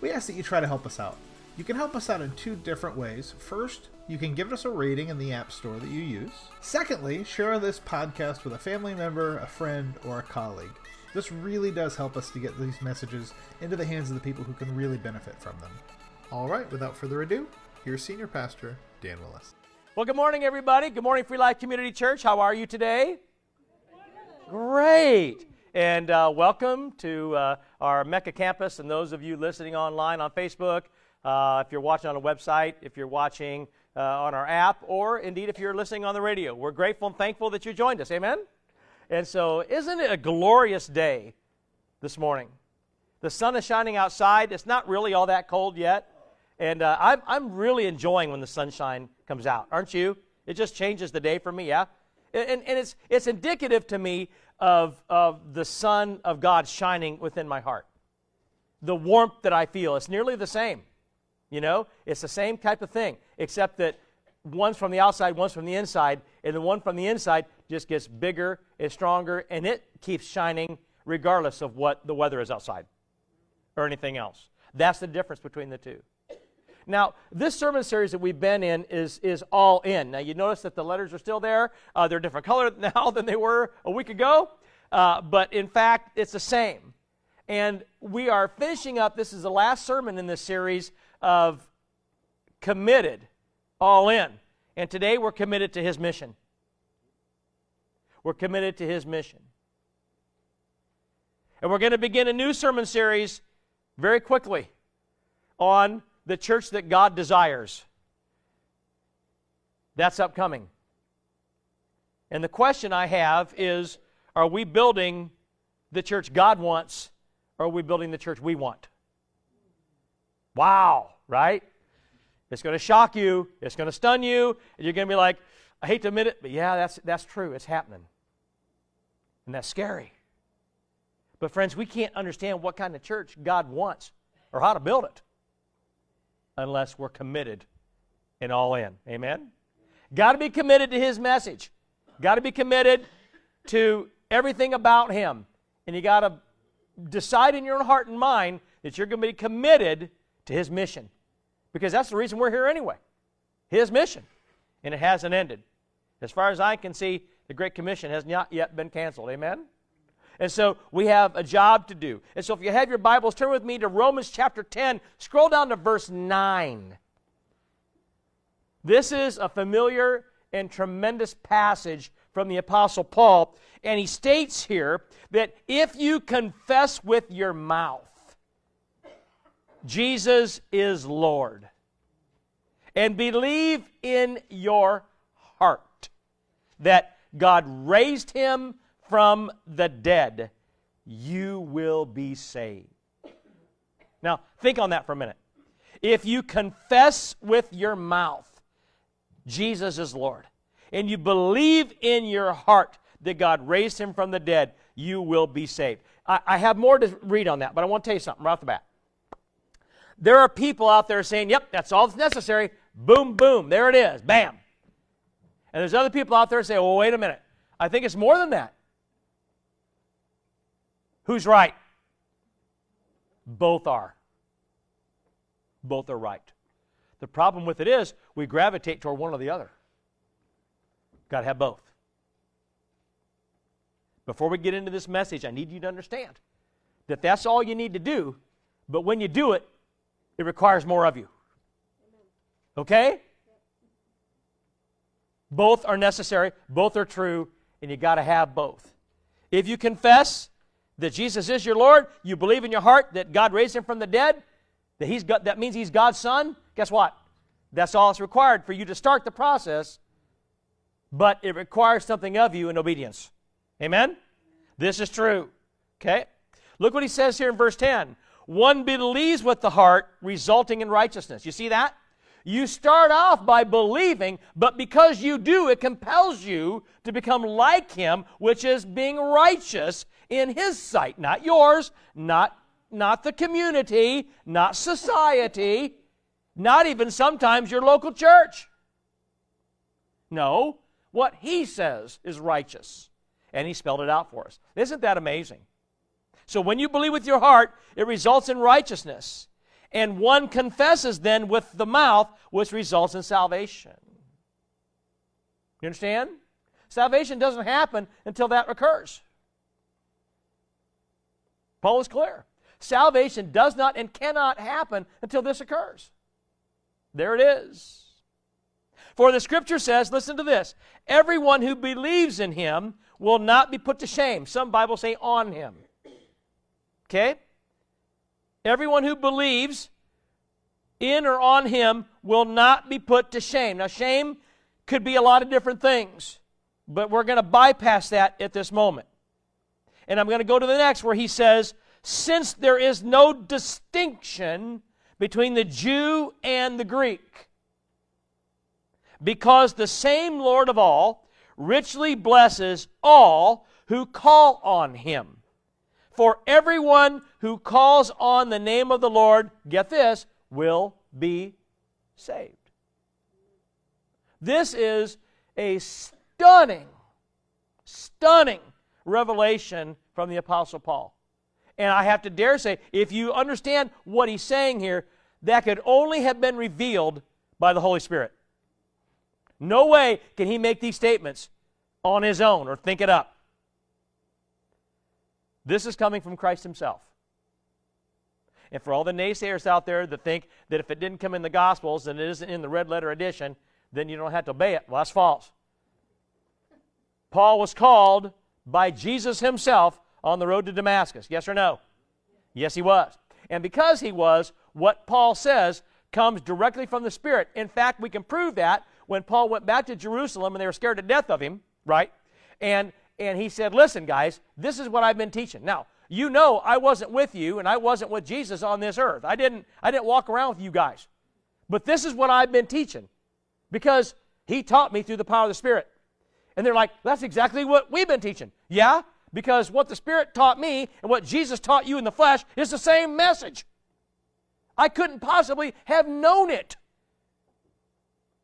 we ask that you try to help us out. You can help us out in two different ways. First, you can give us a rating in the App Store that you use. Secondly, share this podcast with a family member, a friend, or a colleague. This really does help us to get these messages into the hands of the people who can really benefit from them. All right, without further ado, here's Senior Pastor Dan Willis. Well, good morning, everybody. Good morning, Free Life Community Church. How are you today? Great. And uh, welcome to uh, our Mecca campus and those of you listening online on Facebook, uh, if you're watching on a website, if you're watching uh, on our app, or indeed if you're listening on the radio. We're grateful and thankful that you joined us. Amen? And so, isn't it a glorious day this morning? The sun is shining outside. It's not really all that cold yet. And uh, I'm, I'm really enjoying when the sunshine comes out, aren't you? It just changes the day for me, yeah? And, and it's, it's indicative to me of, of the sun of God shining within my heart. The warmth that I feel, it's nearly the same. You know, it's the same type of thing, except that one's from the outside, one's from the inside, and the one from the inside just gets bigger and stronger, and it keeps shining regardless of what the weather is outside or anything else. That's the difference between the two. Now, this sermon series that we've been in is, is all in. Now, you notice that the letters are still there. Uh, they're a different color now than they were a week ago, uh, but in fact, it's the same. And we are finishing up, this is the last sermon in this series of committed, all in. And today we're committed to his mission. We're committed to his mission. And we're going to begin a new sermon series very quickly on the church that God desires. That's upcoming. And the question I have is are we building the church God wants, or are we building the church we want? Wow, right? It's going to shock you, it's going to stun you, and you're going to be like, I hate to admit it, but yeah, that's, that's true. It's happening. And that's scary. But, friends, we can't understand what kind of church God wants or how to build it unless we're committed and all in. Amen? Got to be committed to His message. Got to be committed to everything about Him. And you got to decide in your own heart and mind that you're going to be committed to His mission. Because that's the reason we're here anyway. His mission. And it hasn't ended. As far as I can see, the Great Commission has not yet been canceled. Amen? And so we have a job to do. And so if you have your Bibles, turn with me to Romans chapter 10. Scroll down to verse 9. This is a familiar and tremendous passage from the Apostle Paul. And he states here that if you confess with your mouth, Jesus is Lord, and believe in your heart that God raised him from the dead, you will be saved. Now, think on that for a minute. If you confess with your mouth Jesus is Lord, and you believe in your heart that God raised him from the dead, you will be saved. I, I have more to read on that, but I want to tell you something right off the bat. There are people out there saying, yep, that's all that's necessary. Boom, boom, there it is, bam. And there's other people out there saying, well, wait a minute. I think it's more than that. Who's right? Both are. Both are right. The problem with it is we gravitate toward one or the other. Got to have both. Before we get into this message, I need you to understand that that's all you need to do, but when you do it, it requires more of you. Okay? Both are necessary, both are true, and you got to have both. If you confess that Jesus is your Lord, you believe in your heart that God raised him from the dead, that, he's got, that means he's God's son, guess what? That's all that's required for you to start the process, but it requires something of you in obedience. Amen? This is true. Okay? Look what he says here in verse 10. one believes with the heart, resulting in righteousness. You see that? You start off by believing, but because you do, it compels you to become like Him, which is being righteous in His sight, not yours, not, not the community, not society, not even sometimes your local church. No, what He says is righteous. And He spelled it out for us. Isn't that amazing? So when you believe with your heart, it results in righteousness and one confesses then with the mouth, which results in salvation. You understand? Salvation doesn't happen until that occurs. Paul is clear. Salvation does not and cannot happen until this occurs. There it is. For the scripture says, listen to this everyone who believes in him will not be put to shame. Some Bibles say on him. Okay? Everyone who believes in or on him will not be put to shame. Now, shame could be a lot of different things, but we're going to bypass that at this moment. And I'm going to go to the next where he says, Since there is no distinction between the Jew and the Greek, because the same Lord of all richly blesses all who call on him. For everyone who calls on the name of the Lord, get this, will be saved. This is a stunning, stunning revelation from the Apostle Paul. And I have to dare say, if you understand what he's saying here, that could only have been revealed by the Holy Spirit. No way can he make these statements on his own or think it up. This is coming from Christ Himself. And for all the naysayers out there that think that if it didn't come in the Gospels and it isn't in the red letter edition, then you don't have to obey it. Well, that's false. Paul was called by Jesus himself on the road to Damascus. Yes or no? Yes, he was. And because he was, what Paul says comes directly from the Spirit. In fact, we can prove that when Paul went back to Jerusalem and they were scared to death of him, right? And and he said, Listen, guys, this is what I've been teaching. Now, you know I wasn't with you and I wasn't with Jesus on this earth. I didn't, I didn't walk around with you guys. But this is what I've been teaching because he taught me through the power of the Spirit. And they're like, That's exactly what we've been teaching. Yeah, because what the Spirit taught me and what Jesus taught you in the flesh is the same message. I couldn't possibly have known it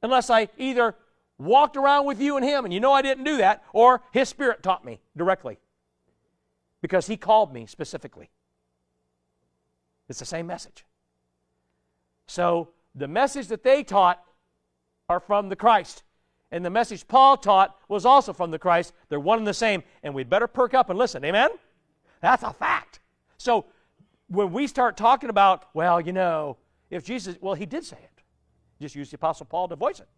unless I either walked around with you and him, and you know I didn't do that, or his spirit taught me directly because he called me specifically. It's the same message. So the message that they taught are from the Christ. And the message Paul taught was also from the Christ. They're one and the same. And we'd better perk up and listen. Amen? That's a fact. So when we start talking about, well, you know, if Jesus, well, he did say it. Just use the Apostle Paul to voice it.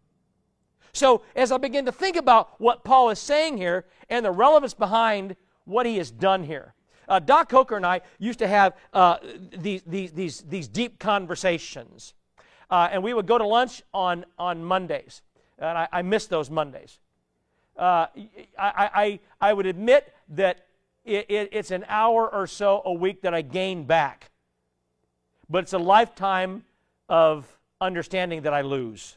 So, as I begin to think about what Paul is saying here and the relevance behind what he has done here, uh, Doc Coker and I used to have uh, these, these, these, these deep conversations. Uh, and we would go to lunch on, on Mondays. And I, I miss those Mondays. Uh, I, I, I would admit that it, it, it's an hour or so a week that I gain back. But it's a lifetime of understanding that I lose.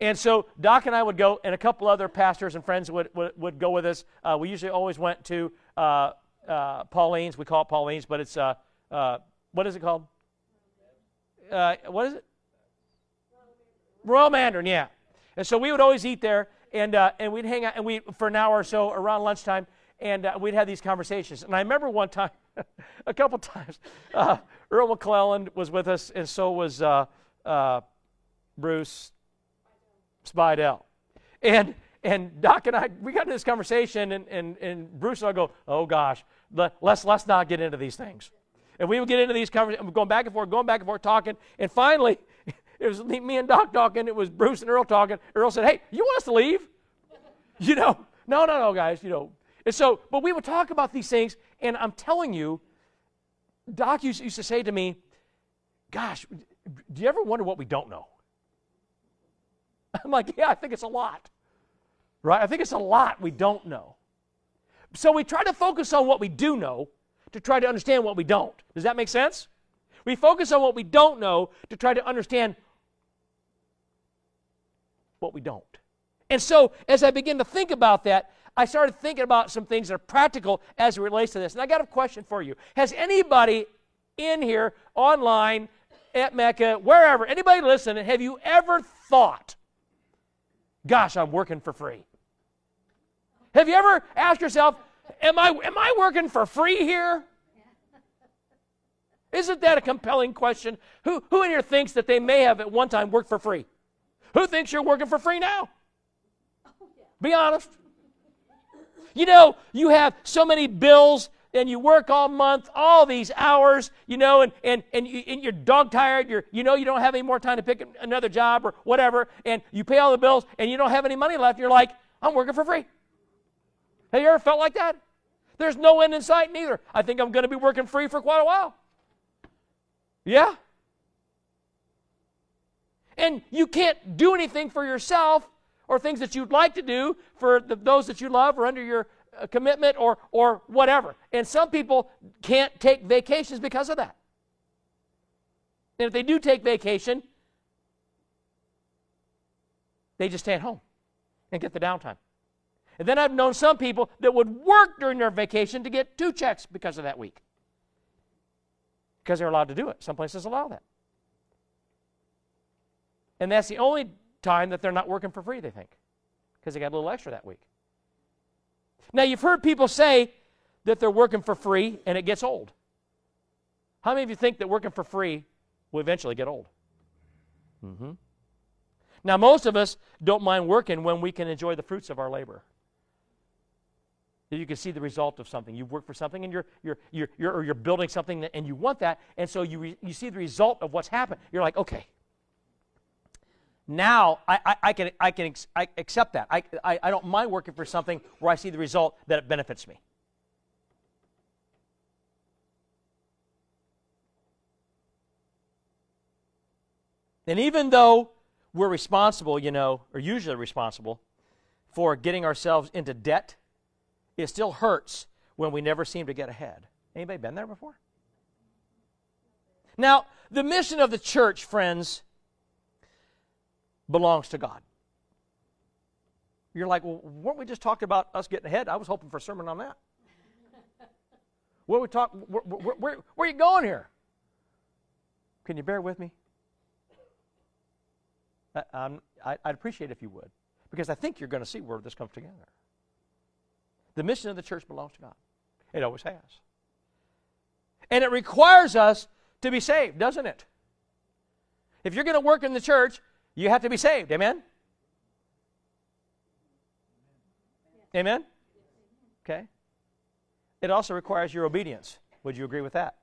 And so Doc and I would go, and a couple other pastors and friends would, would, would go with us. Uh, we usually always went to uh, uh, Pauline's. We call it Pauline's, but it's, uh, uh, what is it called? Uh, what is it? Royal Mandarin, yeah. And so we would always eat there, and, uh, and we'd hang out and we, for an hour or so around lunchtime, and uh, we'd have these conversations. And I remember one time, a couple times, uh, Earl McClelland was with us, and so was Bruce Spidell. And and Doc and I, we got into this conversation, and, and, and Bruce and I go, oh gosh, let's, let's not get into these things. And we would get into these conversations, going back and forth, going back and forth, talking. And finally, it was me and Doc talking. It was Bruce and Earl talking. Earl said, hey, you want us to leave? You know, no, no, no, guys, you know. And so, but we would talk about these things, and I'm telling you, Doc used, used to say to me, gosh, do you ever wonder what we don't know? I'm like, yeah, I think it's a lot. Right? I think it's a lot we don't know. So we try to focus on what we do know to try to understand what we don't. Does that make sense? We focus on what we don't know to try to understand what we don't. And so, as I begin to think about that, I started thinking about some things that are practical as it relates to this. And I got a question for you. Has anybody in here, online, at Mecca, wherever, anybody listening, have you ever thought, gosh, I'm working for free? Have you ever asked yourself, am I, am I working for free here? Isn't that a compelling question? Who, who in here thinks that they may have at one time worked for free? Who thinks you're working for free now? Be honest. You know, you have so many bills and you work all month, all these hours, you know, and, and, and, you, and you're dog tired, you're, you know you don't have any more time to pick another job or whatever, and you pay all the bills and you don't have any money left, you're like, I'm working for free. Have you ever felt like that? There's no end in sight, neither. I think I'm going to be working free for quite a while. Yeah? And you can't do anything for yourself or things that you'd like to do for the, those that you love or under your uh, commitment or, or whatever. And some people can't take vacations because of that. And if they do take vacation, they just stay at home and get the downtime. And then I've known some people that would work during their vacation to get two checks because of that week. Because they're allowed to do it. Some places allow that. And that's the only time that they're not working for free, they think, because they got a little extra that week. Now, you've heard people say that they're working for free and it gets old. How many of you think that working for free will eventually get old? Mm-hmm. Now, most of us don't mind working when we can enjoy the fruits of our labor. You can see the result of something. You've worked for something and you're, you're, you're, you're, or you're building something and you want that, and so you, re, you see the result of what's happened. You're like, okay, now I, I, I can, I can ex- I accept that. I, I, I don't mind working for something where I see the result that it benefits me. And even though we're responsible, you know, or usually responsible for getting ourselves into debt, it still hurts when we never seem to get ahead. Anybody been there before? Now, the mission of the church, friends, belongs to God. You're like, well, weren't we just talking about us getting ahead? I was hoping for a sermon on that. Where we talk? Where, where, where, where, are you going here? Can you bear with me? I, um, I, I'd appreciate if you would, because I think you're going to see where this comes together. The mission of the church belongs to God. It always has. And it requires us to be saved, doesn't it? If you're going to work in the church, you have to be saved. Amen? Amen? Okay. It also requires your obedience. Would you agree with that?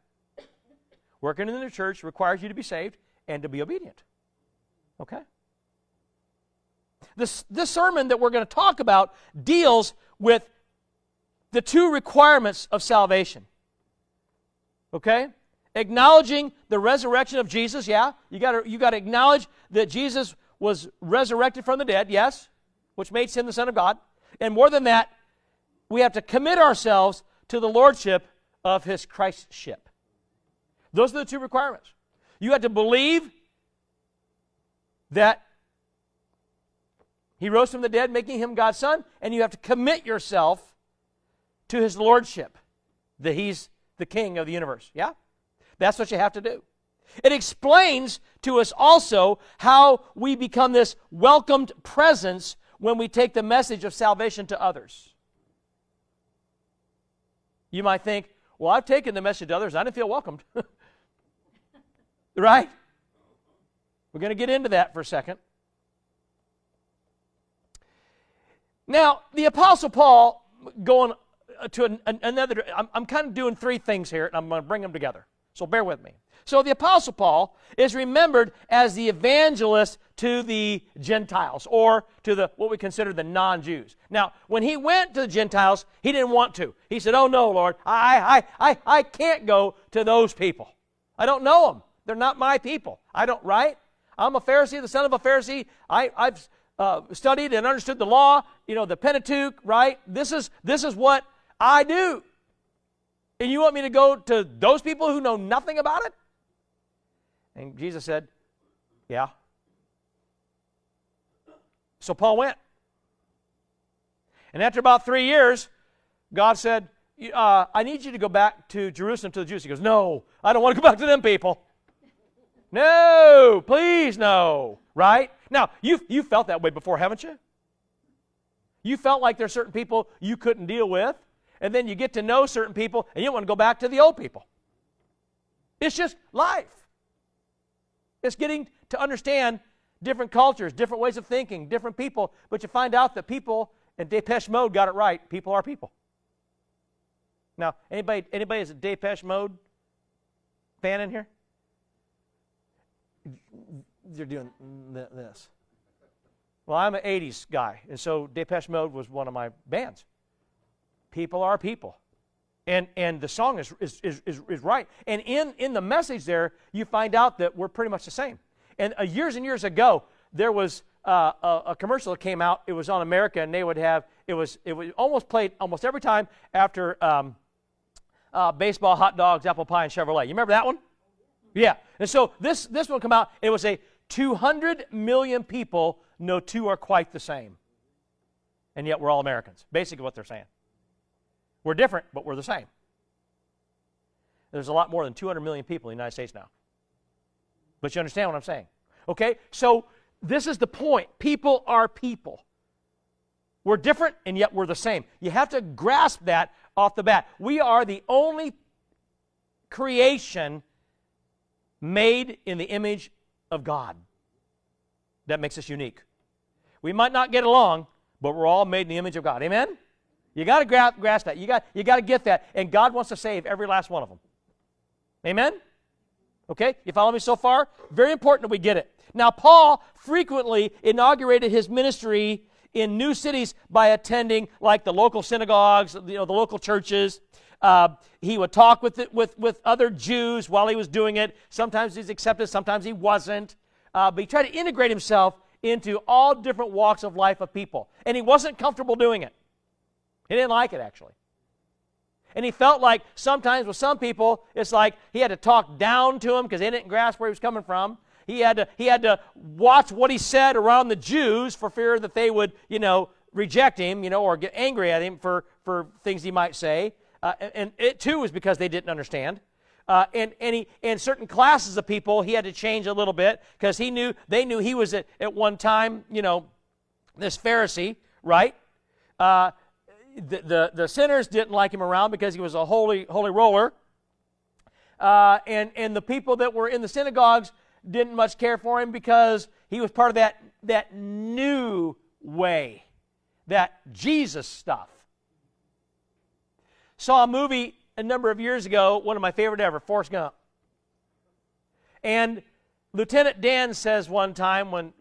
Working in the church requires you to be saved and to be obedient. Okay? This, this sermon that we're going to talk about deals with the two requirements of salvation. Okay? Acknowledging the resurrection of Jesus, yeah. You got you to acknowledge that Jesus was resurrected from the dead, yes, which makes him the Son of God. And more than that, we have to commit ourselves to the lordship of his Christship. Those are the two requirements. You have to believe that he rose from the dead, making him God's Son, and you have to commit yourself to his lordship, that he's the king of the universe. Yeah? That's what you have to do. It explains to us also how we become this welcomed presence when we take the message of salvation to others. You might think, well, I've taken the message to others, I didn't feel welcomed. right? We're going to get into that for a second. Now, the Apostle Paul, going uh, to an, another, I'm, I'm kind of doing three things here, and I'm going to bring them together. So bear with me. So the Apostle Paul is remembered as the evangelist to the Gentiles or to the what we consider the non-Jews. Now, when he went to the Gentiles, he didn't want to. He said, "Oh no, Lord, I I I I can't go to those people. I don't know them. They're not my people. I don't right. I'm a Pharisee, the son of a Pharisee. I I've uh, studied and understood the law. You know, the Pentateuch. Right. This is this is what I do. And you want me to go to those people who know nothing about it? And Jesus said, Yeah. So Paul went. And after about three years, God said, uh, I need you to go back to Jerusalem to the Jews. He goes, No, I don't want to go back to them people. No, please, no. Right? Now, you you felt that way before, haven't you? You felt like there's certain people you couldn't deal with, and then you get to know certain people, and you want to go back to the old people. It's just life. It's getting to understand different cultures, different ways of thinking, different people, but you find out that people, and Depeche Mode got it right, people are people. Now, anybody, anybody is a Depeche Mode fan in here? They're doing this. Well, I'm an 80s guy, and so Depeche Mode was one of my bands. People are people. And, and the song is, is, is, is, right. And in, in the message there, you find out that we're pretty much the same. And uh, years and years ago, there was uh, a, a, commercial that came out. It was on America, and they would have, it was, it was almost played almost every time after um, uh, baseball, hot dogs, apple pie, and Chevrolet. You remember that one? Yeah. And so this, this one come out, it was a 200 million people no two are quite the same. And yet we're all Americans. Basically, what they're saying. We're different, but we're the same. There's a lot more than 200 million people in the United States now. But you understand what I'm saying? Okay? So this is the point. People are people. We're different, and yet we're the same. You have to grasp that off the bat. We are the only creation made in the image of God. That makes us unique. We might not get along, but we're all made in the image of God. Amen? You got to gra- grasp that. You got, you got to get that. And God wants to save every last one of them. Amen? Okay? You follow me so far? Very important that we get it. Now, Paul frequently inaugurated his ministry in new cities by attending, like the local synagogues, you know, the local churches. Uh, he would talk with, it, with, with other Jews while he was doing it. Sometimes he's accepted, sometimes he wasn't. Uh, but he tried to integrate himself into all different walks of life of people. And he wasn't comfortable doing it. He didn't like it, actually. And he felt like sometimes with some people, it's like he had to talk down to them because they didn't grasp where he was coming from. He had, to, he had to watch what he said around the Jews for fear that they would, you know, reject him, you know, or get angry at him for, for things he might say. Uh, and it too was because they didn't understand. Uh, and, and, he, and certain classes of people he had to change a little bit because he knew they knew he was at, at one time you know this pharisee right uh, the, the, the sinners didn't like him around because he was a holy holy roller uh, and, and the people that were in the synagogues didn't much care for him because he was part of that, that new way that jesus stuff saw a movie a number of years ago, one of my favorite ever, Forrest Gump. And Lieutenant Dan says one time when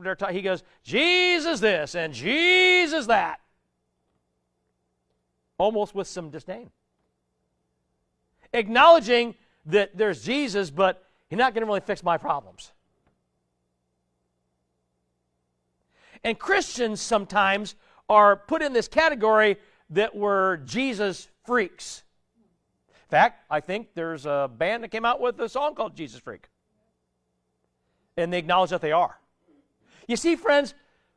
they're ta- he goes, Jesus this and Jesus that. Almost with some disdain. Acknowledging that there's Jesus, but he's not going to really fix my problems. And Christians sometimes are put in this category that were Jesus freaks In fact, I think there's a band that came out with a song called Jesus Freak. And they acknowledge that they are. You see, friends,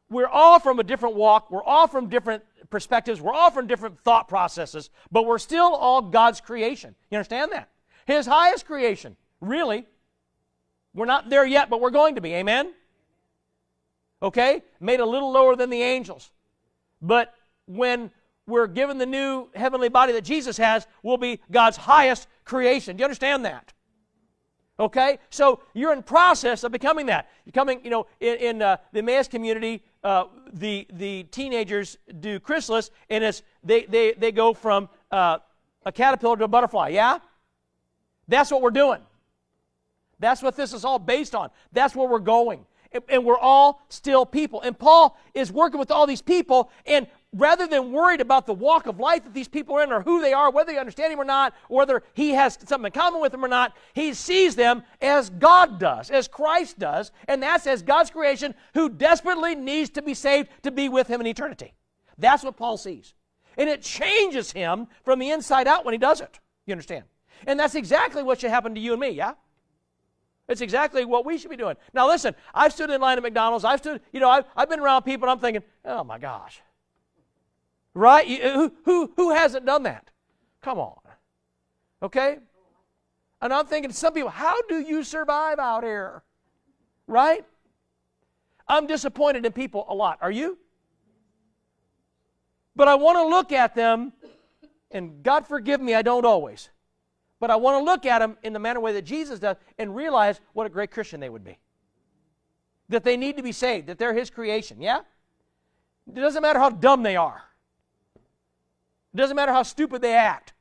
we're all from a different walk, we're all from different perspectives, we're all from different thought processes, but we're still all God's creation. You understand that? His highest creation, really. We're not there yet, but we're going to be. Amen? Okay? Made a little lower than the angels. But when we're given the new heavenly body that Jesus has we'll be God's highest creation. Do you understand that? Okay? So you're in process of becoming that. You're coming, you know, in, in uh, the Emmaus community, uh, the, the teenagers do chrysalis, and it's, they, they, they go from uh, a caterpillar to a butterfly. Yeah? That's what we're doing. That's what this is all based on. That's where we're going. And, and we're all still people. And Paul is working with all these people, and rather than worried about the walk of life that these people are in or who they are, whether they understand him or not, or whether he has something in common with them or not, he sees them as God does, as Christ does, and that's as God's creation who desperately needs to be saved to be with him in eternity. That's what Paul sees. And it changes him from the inside out when he does it. You understand? And that's exactly what should happen to you and me, yeah? It's exactly what we should be doing. Now, listen, I've stood in line at McDonald's. I've stood, you know, I've, I've been around people and I'm thinking, oh my gosh. Right? Who, who, who hasn't done that? Come on. Okay? And I'm thinking to some people, how do you survive out here? Right? I'm disappointed in people a lot. Are you? But I want to look at them, and God forgive me, I don't always. But I want to look at them in the manner way that Jesus does and realize what a great Christian they would be. That they need to be saved, that they're His creation, yeah? It doesn't matter how dumb they are, it doesn't matter how stupid they act,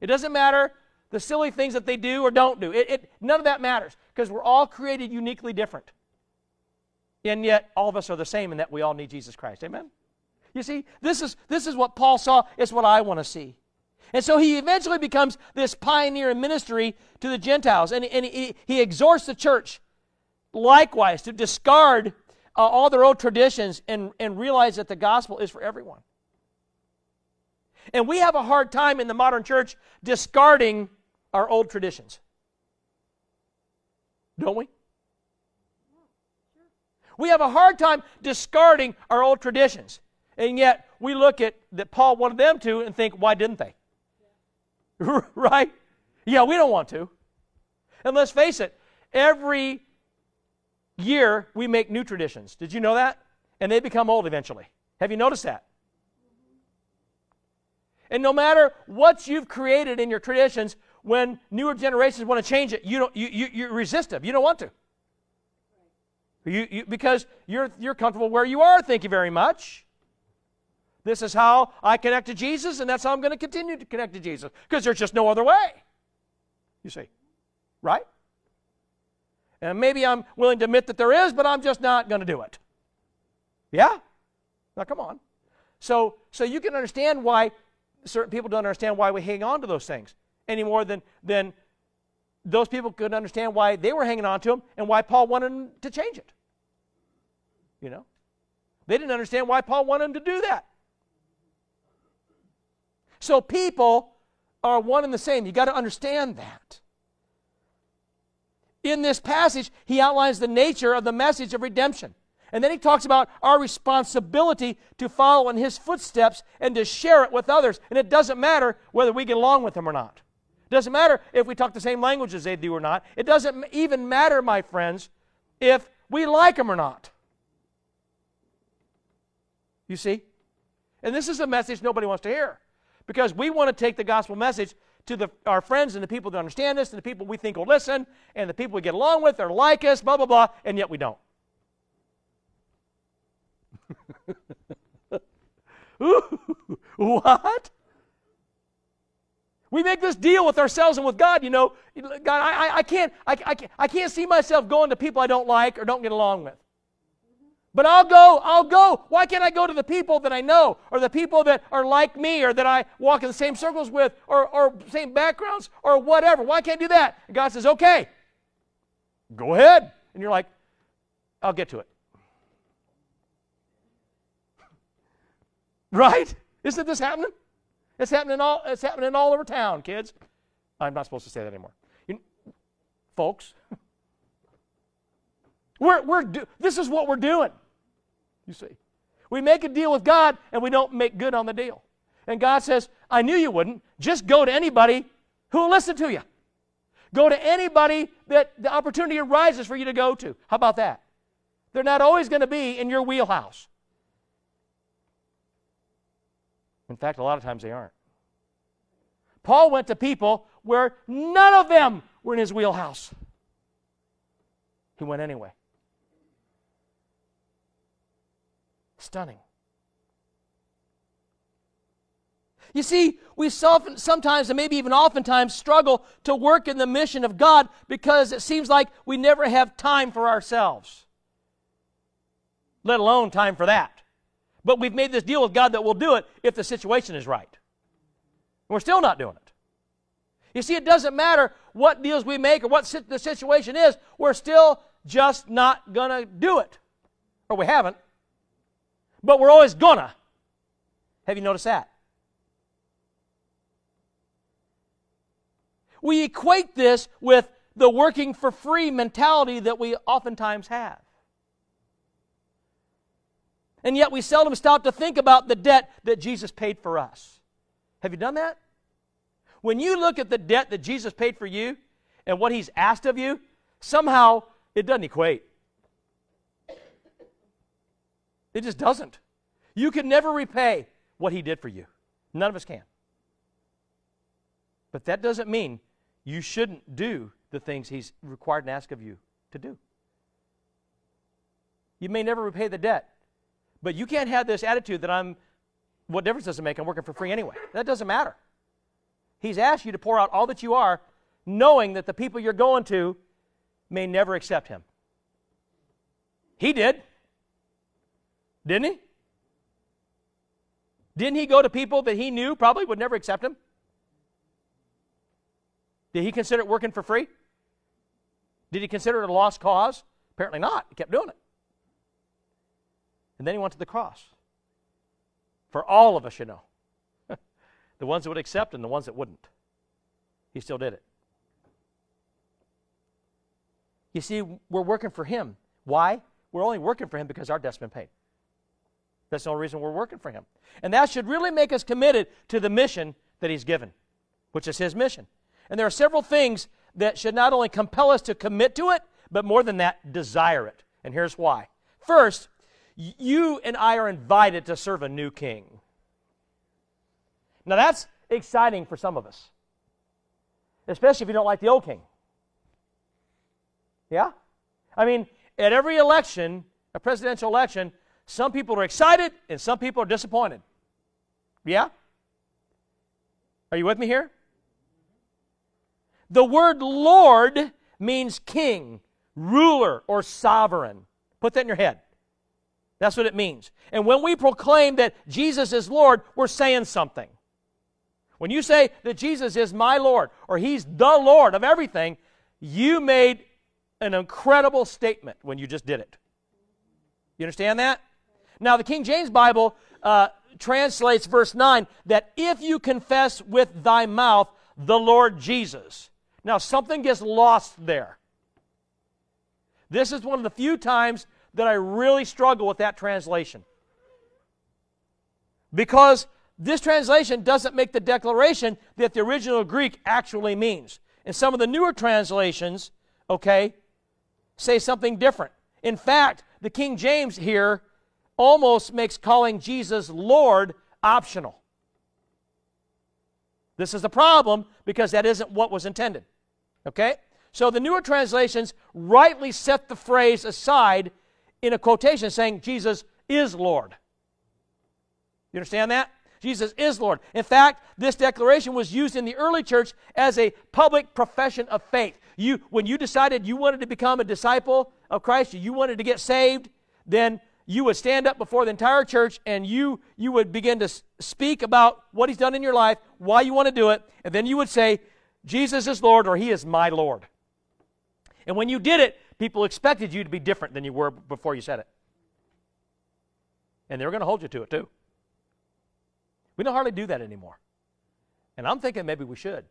it doesn't matter the silly things that they do or don't do. It, it none of that matters because we're all created uniquely different. And yet, all of us are the same in that we all need Jesus Christ. Amen? You see, this is, this is what Paul saw, it's what I want to see. And so he eventually becomes this pioneer in ministry to the Gentiles. And, and he, he exhorts the church likewise to discard uh, all their old traditions and, and realize that the gospel is for everyone. And we have a hard time in the modern church discarding our old traditions. Don't we? We have a hard time discarding our old traditions. And yet we look at that Paul wanted them to and think, why didn't they? right? Yeah, we don't want to. And let's face it, every year we make new traditions. Did you know that? And they become old eventually. Have you noticed that? And no matter what you've created in your traditions, when newer generations want to change it, you don't you, you you're resistive. You don't want to. You, you, because you're, you're comfortable where you are, thank you very much. This is how I connect to Jesus, and that's how I'm going to continue to connect to Jesus, because there's just no other way. You see, right? And maybe I'm willing to admit that there is, but I'm just not going to do it. Yeah? Now, come on. So, so you can understand why certain people don't understand why we hang on to those things any more than, than those people could understand why they were hanging on to them and why Paul wanted them to change it. You know? They didn't understand why Paul wanted them to do that. So people are one and the same. You got to understand that. In this passage, he outlines the nature of the message of redemption. And then he talks about our responsibility to follow in his footsteps and to share it with others. And it doesn't matter whether we get along with them or not. It doesn't matter if we talk the same language as they do or not. It doesn't even matter, my friends, if we like them or not. You see? And this is a message nobody wants to hear because we want to take the gospel message to the, our friends and the people that understand us and the people we think will listen and the people we get along with or like us, blah, blah, blah, and yet we don't. what? We make this deal with ourselves and with God, you know. God, I, I, I can't, I, I, can't, I can't see myself going to people I don't like or don't get along with. But I'll go, I'll go. Why can't I go to the people that I know, or the people that are like me, or that I walk in the same circles with, or, or same backgrounds, or whatever? Why can't I do that? And God says, okay, go ahead. And you're like, I'll get to it. Right? Isn't this happening? It's happening all it's happening all over town, kids. I'm not supposed to say that anymore. You, folks, we're, we're do, this is what we're doing. You see. We make a deal with God and we don't make good on the deal. And God says, I knew you wouldn't. Just go to anybody who will listen to you. Go to anybody that the opportunity arises for you to go to. How about that? They're not always going to be in your wheelhouse. In fact, a lot of times they aren't. Paul went to people where none of them were in his wheelhouse. He went anyway. Stunning. You see, we sometimes and maybe even oftentimes struggle to work in the mission of God because it seems like we never have time for ourselves, let alone time for that. But we've made this deal with God that we'll do it if the situation is right. And We're still not doing it. You see, it doesn't matter what deals we make or what the situation is, we're still just not going to do it. Or we haven't. But we're always gonna. Have you noticed that? we equate this with the working for free mentality that we oftentimes have. And yet we seldom stop to think about the debt that Jesus paid for us. Have you done that? When you look at the debt that Jesus paid for you and what he's asked of you, somehow it doesn't equate. It just doesn't. You can never repay what he did for you. None of us can. But that doesn't mean you shouldn't do the things he's required and asked of you to do. You may never repay the debt, but you can't have this attitude that I'm, what difference does it make? I'm working for free anyway. That doesn't matter. He's asked you to pour out all that you are, knowing that the people you're going to may never accept him. He did. Didn't he? Didn't he go to people that he knew probably would never accept him? Did he consider it working for free? Did he consider it a lost cause? Apparently not. He kept doing it. And then he went to the cross. For all of us, you know. the ones that would accept and the ones that wouldn't. He still did it. You see, we're working for him. Why? We're only working for him because our debt's been paid. That's the only reason we're working for him. And that should really make us committed to the mission that he's given, which is his mission. And there are several things that should not only compel us to commit to it, but more than that, desire it. And here's why. First, you and I are invited to serve a new king. Now, that's exciting for some of us, especially if you don't like the old king. Yeah? I mean, at every election, a presidential election, some people are excited and some people are disappointed. Yeah? Are you with me here? The word Lord means king, ruler, or sovereign. Put that in your head. That's what it means. And when we proclaim that Jesus is Lord, we're saying something. When you say that Jesus is my Lord, or He's the Lord of everything, you made an incredible statement when you just did it. You understand that? Now, the King James Bible uh, translates verse 9 that if you confess with thy mouth the Lord Jesus, now, something gets lost there. This is one of the few times that I really struggle with that translation. Because this translation doesn't make the declaration that the original Greek actually means. And some of the newer translations, okay, say something different. In fact, the King James here almost makes calling Jesus Lord optional. This is the problem because that isn't what was intended. Okay? So the newer translations rightly set the phrase aside in a quotation saying Jesus is Lord. You understand that? Jesus is Lord. In fact, this declaration was used in the early church as a public profession of faith. You, when you decided you wanted to become a disciple of Christ, you wanted to get saved, then you would stand up before the entire church and you, you would begin to speak about what he's done in your life, why you want to do it, and then you would say, Jesus is Lord or He is my Lord. And when you did it, people expected you to be different than you were before you said it. And they were going to hold you to it too. We don't hardly do that anymore. And I'm thinking maybe we should.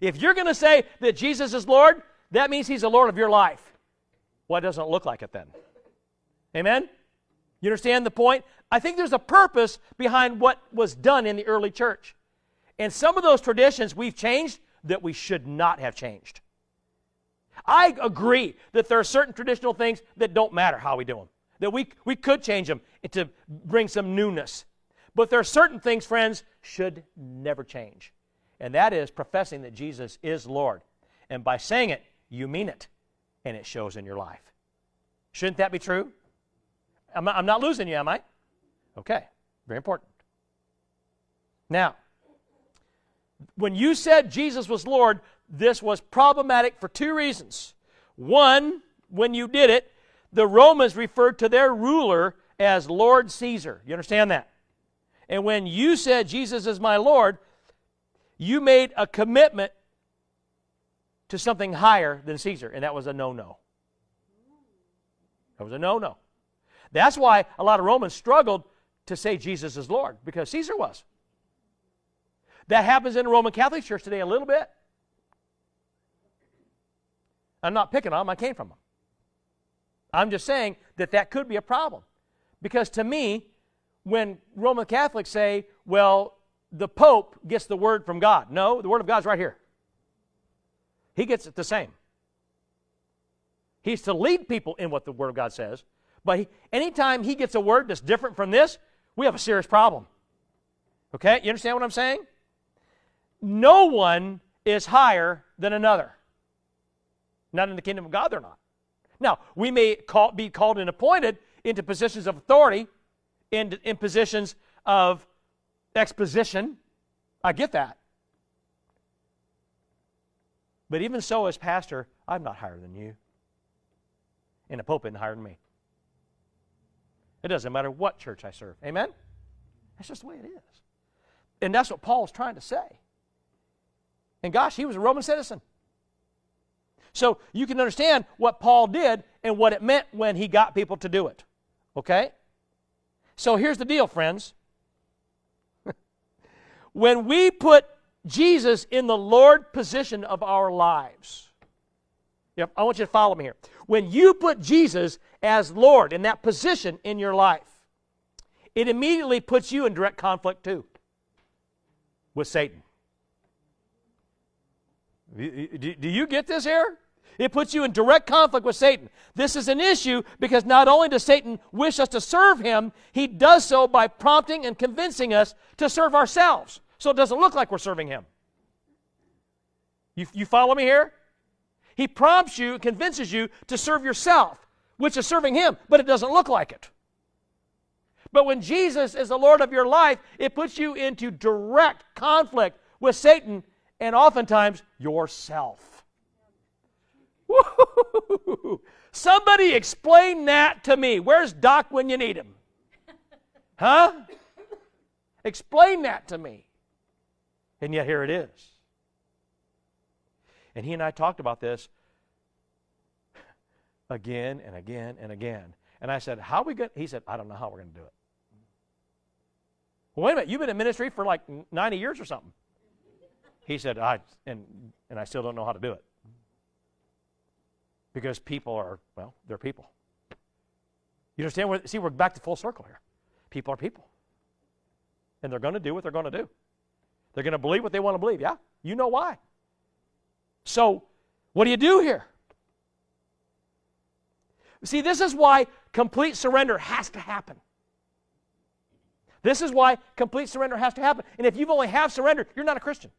If you're going to say that Jesus is Lord, that means He's the Lord of your life. Why doesn't it look like it then? Amen? You understand the point? I think there's a purpose behind what was done in the early church. And some of those traditions we've changed that we should not have changed. I agree that there are certain traditional things that don't matter how we do them, that we, we could change them to bring some newness. But there are certain things, friends, should never change. And that is professing that Jesus is Lord. And by saying it, you mean it, and it shows in your life. Shouldn't that be true? I'm, I'm not losing you, am I? Okay, very important. Now, when you said Jesus was Lord, this was problematic for two reasons. One, when you did it, the Romans referred to their ruler as Lord Caesar. You understand that? And when you said Jesus is my Lord, you made a commitment to something higher than Caesar, and that was a no no. That was a no no. That's why a lot of Romans struggled to say Jesus is Lord, because Caesar was. That happens in the Roman Catholic Church today a little bit. I'm not picking on them, I came from them. I'm just saying that that could be a problem. Because to me, when Roman Catholics say, well, the Pope gets the word from God, no, the word of God's right here. He gets it the same. He's to lead people in what the Word of God says. But he, anytime he gets a word that's different from this, we have a serious problem. Okay? You understand what I'm saying? No one is higher than another. Not in the kingdom of God, they're not. Now, we may call, be called and appointed into positions of authority, in, in positions of exposition. I get that. But even so, as pastor, I'm not higher than you. And the Pope isn't higher than me. It doesn't matter what church I serve. Amen? That's just the way it is. And that's what Paul was trying to say. And gosh, he was a Roman citizen. So you can understand what Paul did and what it meant when he got people to do it. Okay? So here's the deal, friends. when we put Jesus in the Lord position of our lives, Yep, I want you to follow me here. When you put Jesus as Lord in that position in your life, it immediately puts you in direct conflict too with Satan. Do you get this here? It puts you in direct conflict with Satan. This is an issue because not only does Satan wish us to serve him, he does so by prompting and convincing us to serve ourselves. So it doesn't look like we're serving him. You, you follow me here? He prompts you, convinces you to serve yourself, which is serving Him, but it doesn't look like it. But when Jesus is the Lord of your life, it puts you into direct conflict with Satan and oftentimes yourself. Somebody explain that to me. Where's Doc when you need him? Huh? Explain that to me. And yet here it is. And he and I talked about this again and again and again. And I said, How are we going to? He said, I don't know how we're going to do it. Well, wait a minute, you've been in ministry for like 90 years or something. He said, I, and, and I still don't know how to do it. Because people are, well, they're people. You understand? See, we're back to full circle here. People are people. And they're going to do what they're going to do. They're going to believe what they want to believe. Yeah? You know why. So, what do you do here? See, this is why complete surrender has to happen. This is why complete surrender has to happen. And if you've only half surrendered, you're not a Christian.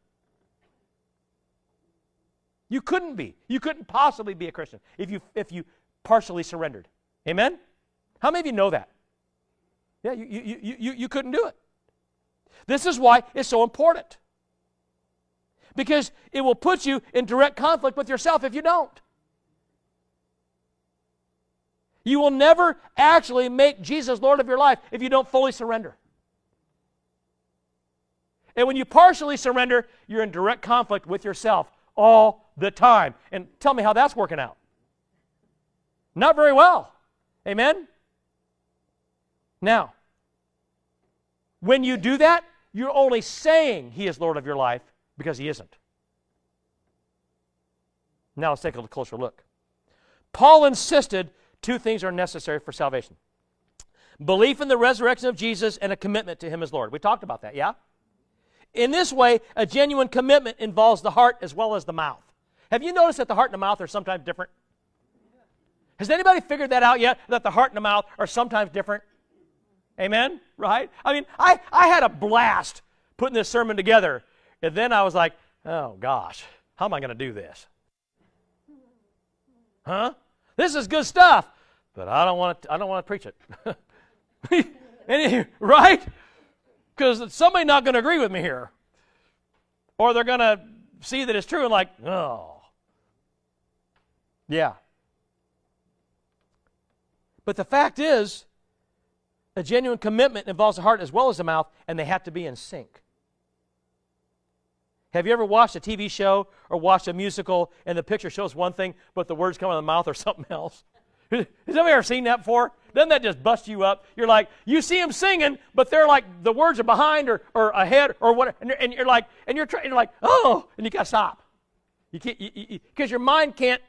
You couldn't be. You couldn't possibly be a Christian if you if you partially surrendered. Amen? How many of you know that? Yeah, you, you, you, you, you couldn't do it. This is why it's so important because it will put you in direct conflict with yourself if you don't. You will never actually make Jesus Lord of your life if you don't fully surrender. And when you partially surrender, you're in direct conflict with yourself all the time. And tell me how that's working out. Not very well. Amen? Now, when you do that, you're only saying He is Lord of your life because he isn't. Now let's take a closer look. Paul insisted two things are necessary for salvation belief in the resurrection of Jesus and a commitment to him as Lord. We talked about that, yeah? In this way, a genuine commitment involves the heart as well as the mouth. Have you noticed that the heart and the mouth are sometimes different? Has anybody figured that out yet? That the heart and the mouth are sometimes different? Amen? Right? I mean, I, I had a blast putting this sermon together and then I was like, oh gosh, how am I going to do this? Huh? This is good stuff, but I don't want to, I don't want to preach it. Any, right? Because somebody's not going to agree with me here. Or they're going to see that it's true and like, oh. Yeah. But the fact is, a genuine commitment involves the heart as well as the mouth, and they have to be in sync. Have you ever watched a TV show or watched a musical and the picture shows one thing, but the words come out of the mouth or something else? Has anybody ever seen that before? Doesn't that just bust you up? You're like, you see them singing, but they're like, the words are behind or, or ahead or whatever. And you're, and you're like, and you're, trying, you're like, oh, and you got to stop. You can't, because you, your mind can't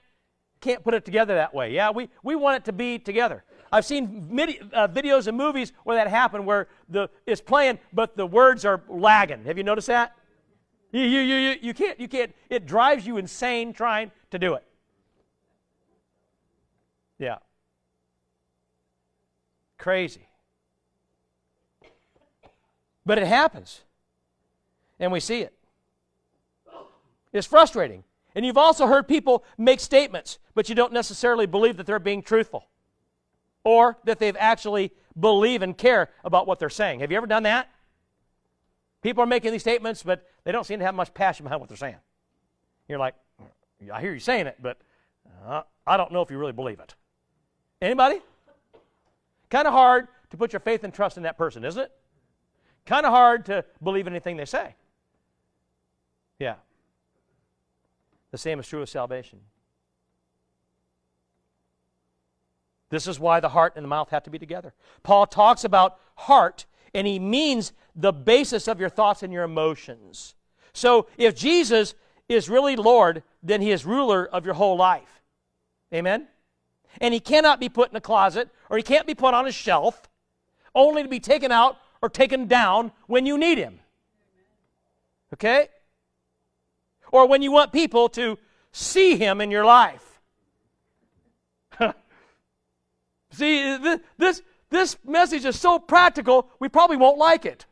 can't put it together that way. Yeah, we, we want it to be together. I've seen midi- uh, videos and movies where that happened, where the it's playing, but the words are lagging. Have you noticed that? You, you, you, you, can't, you can't, it drives you insane trying to do it. Yeah. Crazy. But it happens. And we see it. It's frustrating. And you've also heard people make statements, but you don't necessarily believe that they're being truthful or that they've actually believe and care about what they're saying. Have you ever done that? People are making these statements, but they don't seem to have much passion behind what they're saying. You're like, I hear you saying it, but uh, I don't know if you really believe it. Anybody? Kind of hard to put your faith and trust in that person, isn't it? Kind of hard to believe anything they say. Yeah. The same is true of salvation. This is why the heart and the mouth have to be together. Paul talks about heart, and he means the basis of your thoughts and your emotions. So if Jesus is really Lord, then he is ruler of your whole life. Amen? And he cannot be put in a closet or he can't be put on a shelf, only to be taken out or taken down when you need him. Okay? Or when you want people to see Him in your life. see, this, this message is so practical, we probably won't like it.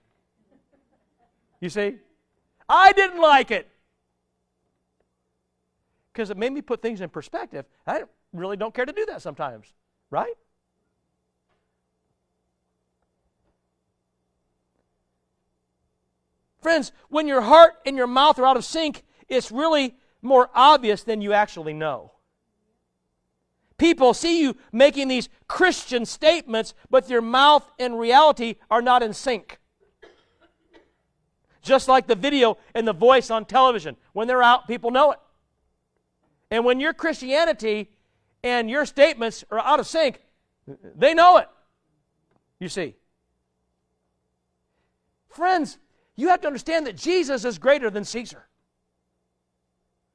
You see? I didn't like it because it made me put things in perspective. I really don't care to do that sometimes, right? Friends, when your heart and your mouth are out of sync, it's really more obvious than you actually know. People see you making these Christian statements, but your mouth and reality are not in sync. Just like the video and the voice on television. When they're out, people know it. And when your Christianity and your statements are out of sync, they know it. You see. Friends, you have to understand that Jesus is greater than Caesar.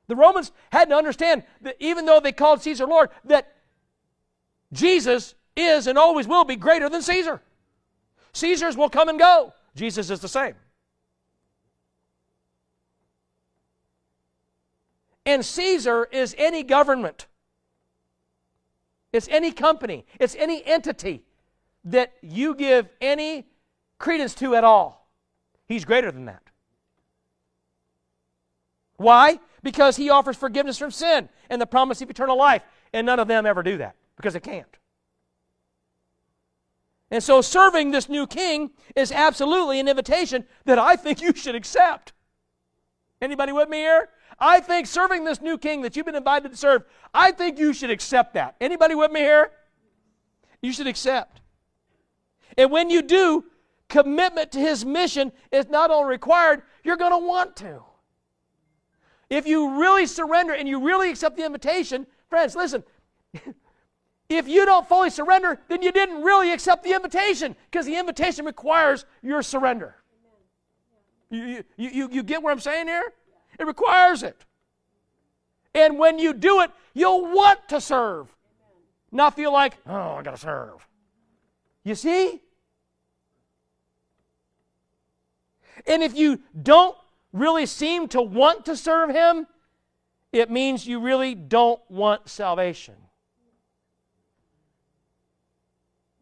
The Romans had to understand that even though they called Caesar Lord, that Jesus is and always will be greater than Caesar. Caesars will come and go. Jesus is the same. And Caesar is any government, it's any company, it's any entity that you give any credence to at all. He's greater than that. Why? Because he offers forgiveness from sin and the promise of eternal life. And none of them ever do that because they can't. And so serving this new king is absolutely an invitation that I think you should accept. Anybody with me here? I think serving this new king that you've been invited to serve, I think you should accept that. Anybody with me here? You should accept. And when you do, commitment to his mission is not only required, you're going to want to. If you really surrender and you really accept the invitation, friends, listen, if you don't fully surrender, then you didn't really accept the invitation because the invitation requires your surrender. You, you, you, you get what I'm saying here? It requires it. And when you do it, you'll want to serve, not feel like, oh, I got to serve. You see? And if you don't really seem to want to serve Him, it means you really don't want salvation.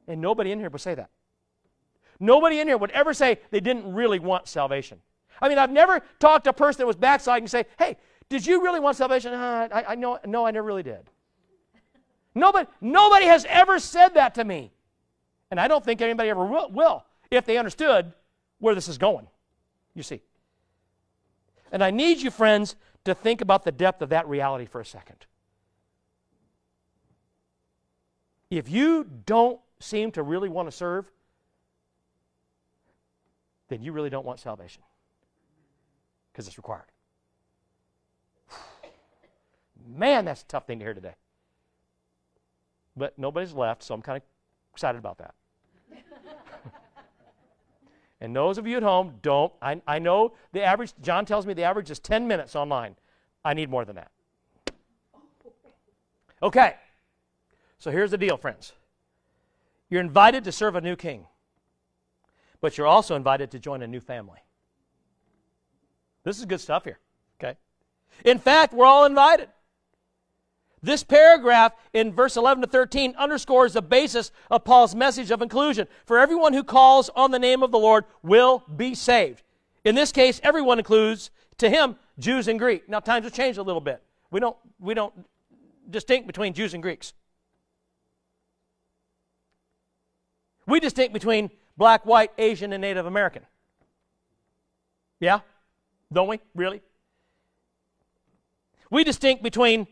And nobody in here would say that. Nobody in here would ever say they didn't really want salvation. I mean, I've never talked to a person that was backsliding and say, hey, did you really want salvation? Uh, I, I know, no, I never really did. Nobody, nobody has ever said that to me. And I don't think anybody ever will, will if they understood where this is going. You see. And I need you, friends, to think about the depth of that reality for a second. If you don't seem to really want to serve, then you really don't want salvation because it's required. Man, that's a tough thing to hear today. But nobody's left, so I'm kind of excited about that. And those of you at home, don't. I, I know the average, John tells me the average is 10 minutes online. I need more than that. Okay. So here's the deal, friends. You're invited to serve a new king, but you're also invited to join a new family. This is good stuff here. Okay. In fact, we're all invited. This paragraph in verse 11 to 13 underscores the basis of Paul's message of inclusion. For everyone who calls on the name of the Lord will be saved. In this case, everyone includes to him Jews and Greek. Now times have changed a little bit. We don't we don't distinct between Jews and Greeks. We distinct between black, white, Asian, and Native American. Yeah? Don't we? Really? We distinct between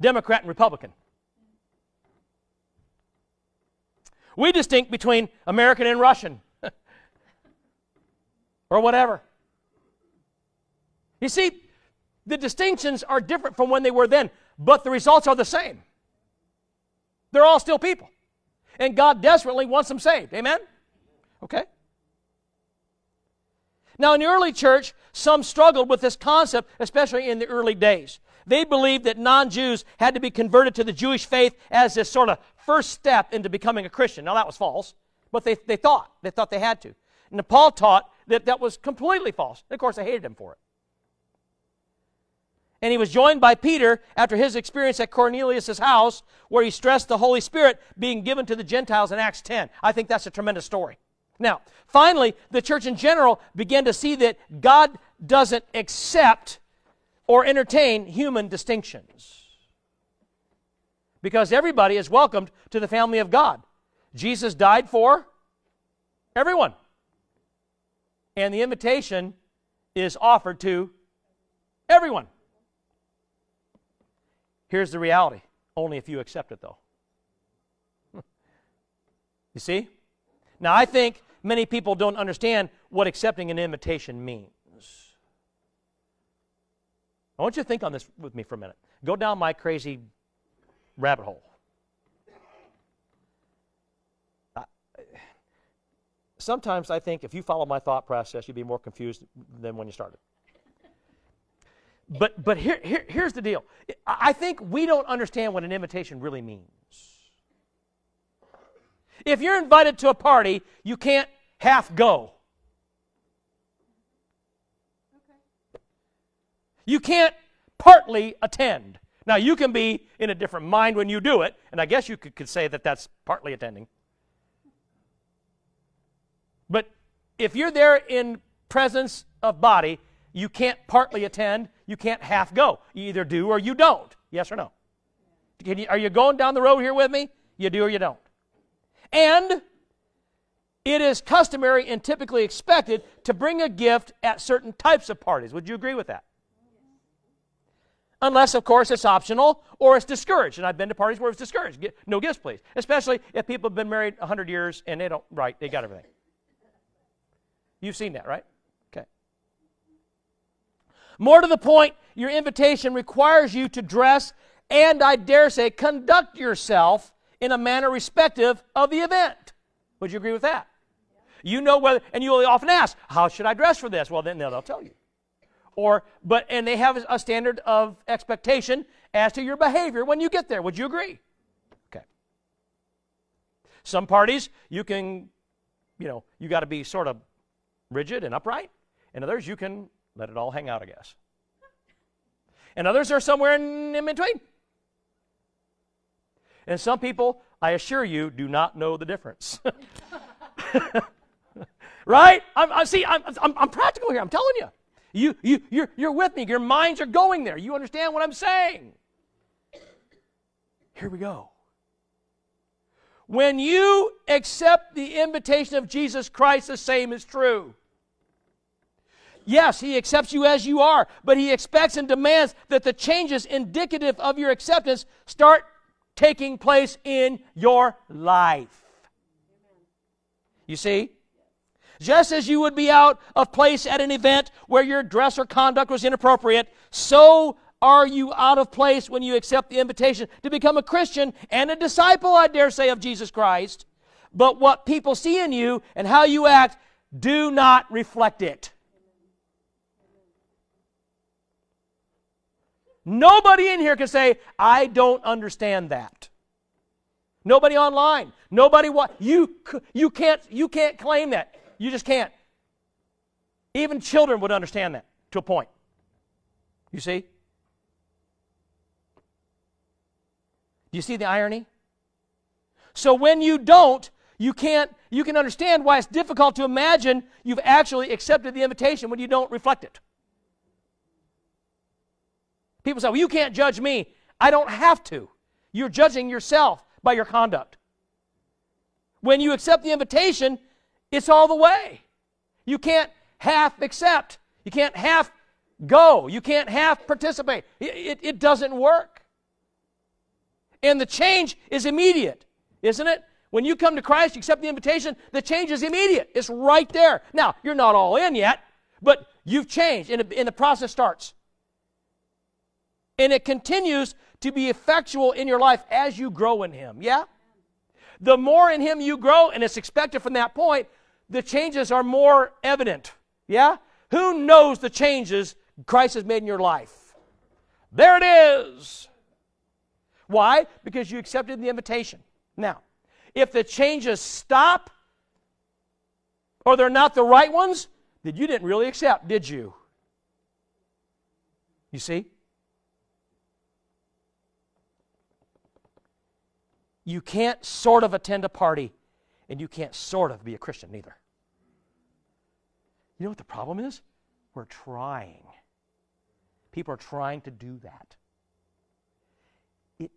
Democrat and Republican. We distinct between American and Russian. or whatever. You see, the distinctions are different from when they were then, but the results are the same. They're all still people. And God desperately wants them saved. Amen? Okay? Now, in the early church, some struggled with this concept, especially in the early days. They believed that non Jews had to be converted to the Jewish faith as this sort of first step into becoming a Christian. Now, that was false, but they, they thought. They thought they had to. And Paul taught that that was completely false. Of course, they hated him for it. And he was joined by Peter after his experience at Cornelius' house, where he stressed the Holy Spirit being given to the Gentiles in Acts 10. I think that's a tremendous story. Now, finally, the church in general began to see that God doesn't accept or entertain human distinctions. Because everybody is welcomed to the family of God. Jesus died for everyone. And the invitation is offered to everyone. Here's the reality only if you accept it, though. you see? Now, I think many people don't understand what accepting an invitation means. I want you to think on this with me for a minute. Go down my crazy rabbit hole. sometimes I think if you follow my thought process, you'd be more confused than when you started. But, but here, here, here's the deal I think we don't understand what an invitation really means. If you're invited to a party, you can't half go. You can't partly attend. Now, you can be in a different mind when you do it, and I guess you could, could say that that's partly attending. But if you're there in presence of body, you can't partly attend, you can't half go. You either do or you don't. Yes or no? You, are you going down the road here with me? You do or you don't. And it is customary and typically expected to bring a gift at certain types of parties. Would you agree with that? Unless, of course, it's optional or it's discouraged. And I've been to parties where it's discouraged. No gifts, please. Especially if people have been married 100 years and they don't, right, they got everything. You've seen that, right? Okay. More to the point, your invitation requires you to dress and, I dare say, conduct yourself in a manner respective of the event. Would you agree with that? You know whether, and you will often ask, how should I dress for this? Well, then they'll tell you. Or, but, and they have a standard of expectation as to your behavior when you get there. Would you agree? Okay. Some parties, you can, you know, you got to be sort of rigid and upright. And others, you can let it all hang out, I guess. And others are somewhere in, in between. And some people, I assure you, do not know the difference. right? I'm, I see. I'm, I'm, I'm practical here. I'm telling you. You, you, you're, you're with me. Your minds are going there. You understand what I'm saying? Here we go. When you accept the invitation of Jesus Christ, the same is true. Yes, He accepts you as you are, but He expects and demands that the changes indicative of your acceptance start taking place in your life. You see? Just as you would be out of place at an event where your dress or conduct was inappropriate, so are you out of place when you accept the invitation to become a Christian and a disciple, I dare say, of Jesus Christ. But what people see in you and how you act do not reflect it. Nobody in here can say, I don't understand that. Nobody online. Nobody what you you can't you can't claim that. You just can't. Even children would understand that to a point. You see? Do you see the irony? So when you don't, you can't you can understand why it's difficult to imagine you've actually accepted the invitation when you don't reflect it. People say, well, you can't judge me. I don't have to. You're judging yourself by your conduct. When you accept the invitation, it's all the way. You can't half accept. You can't half go. You can't half participate. It, it, it doesn't work. And the change is immediate, isn't it? When you come to Christ, you accept the invitation, the change is immediate. It's right there. Now, you're not all in yet, but you've changed, and, and the process starts. And it continues to be effectual in your life as you grow in Him. Yeah? The more in Him you grow, and it's expected from that point, the changes are more evident. Yeah? Who knows the changes Christ has made in your life? There it is. Why? Because you accepted the invitation. Now, if the changes stop or they're not the right ones, then you didn't really accept, did you? You see? You can't sort of attend a party, and you can't sort of be a Christian either. You know what the problem is? We're trying. People are trying to do that. It,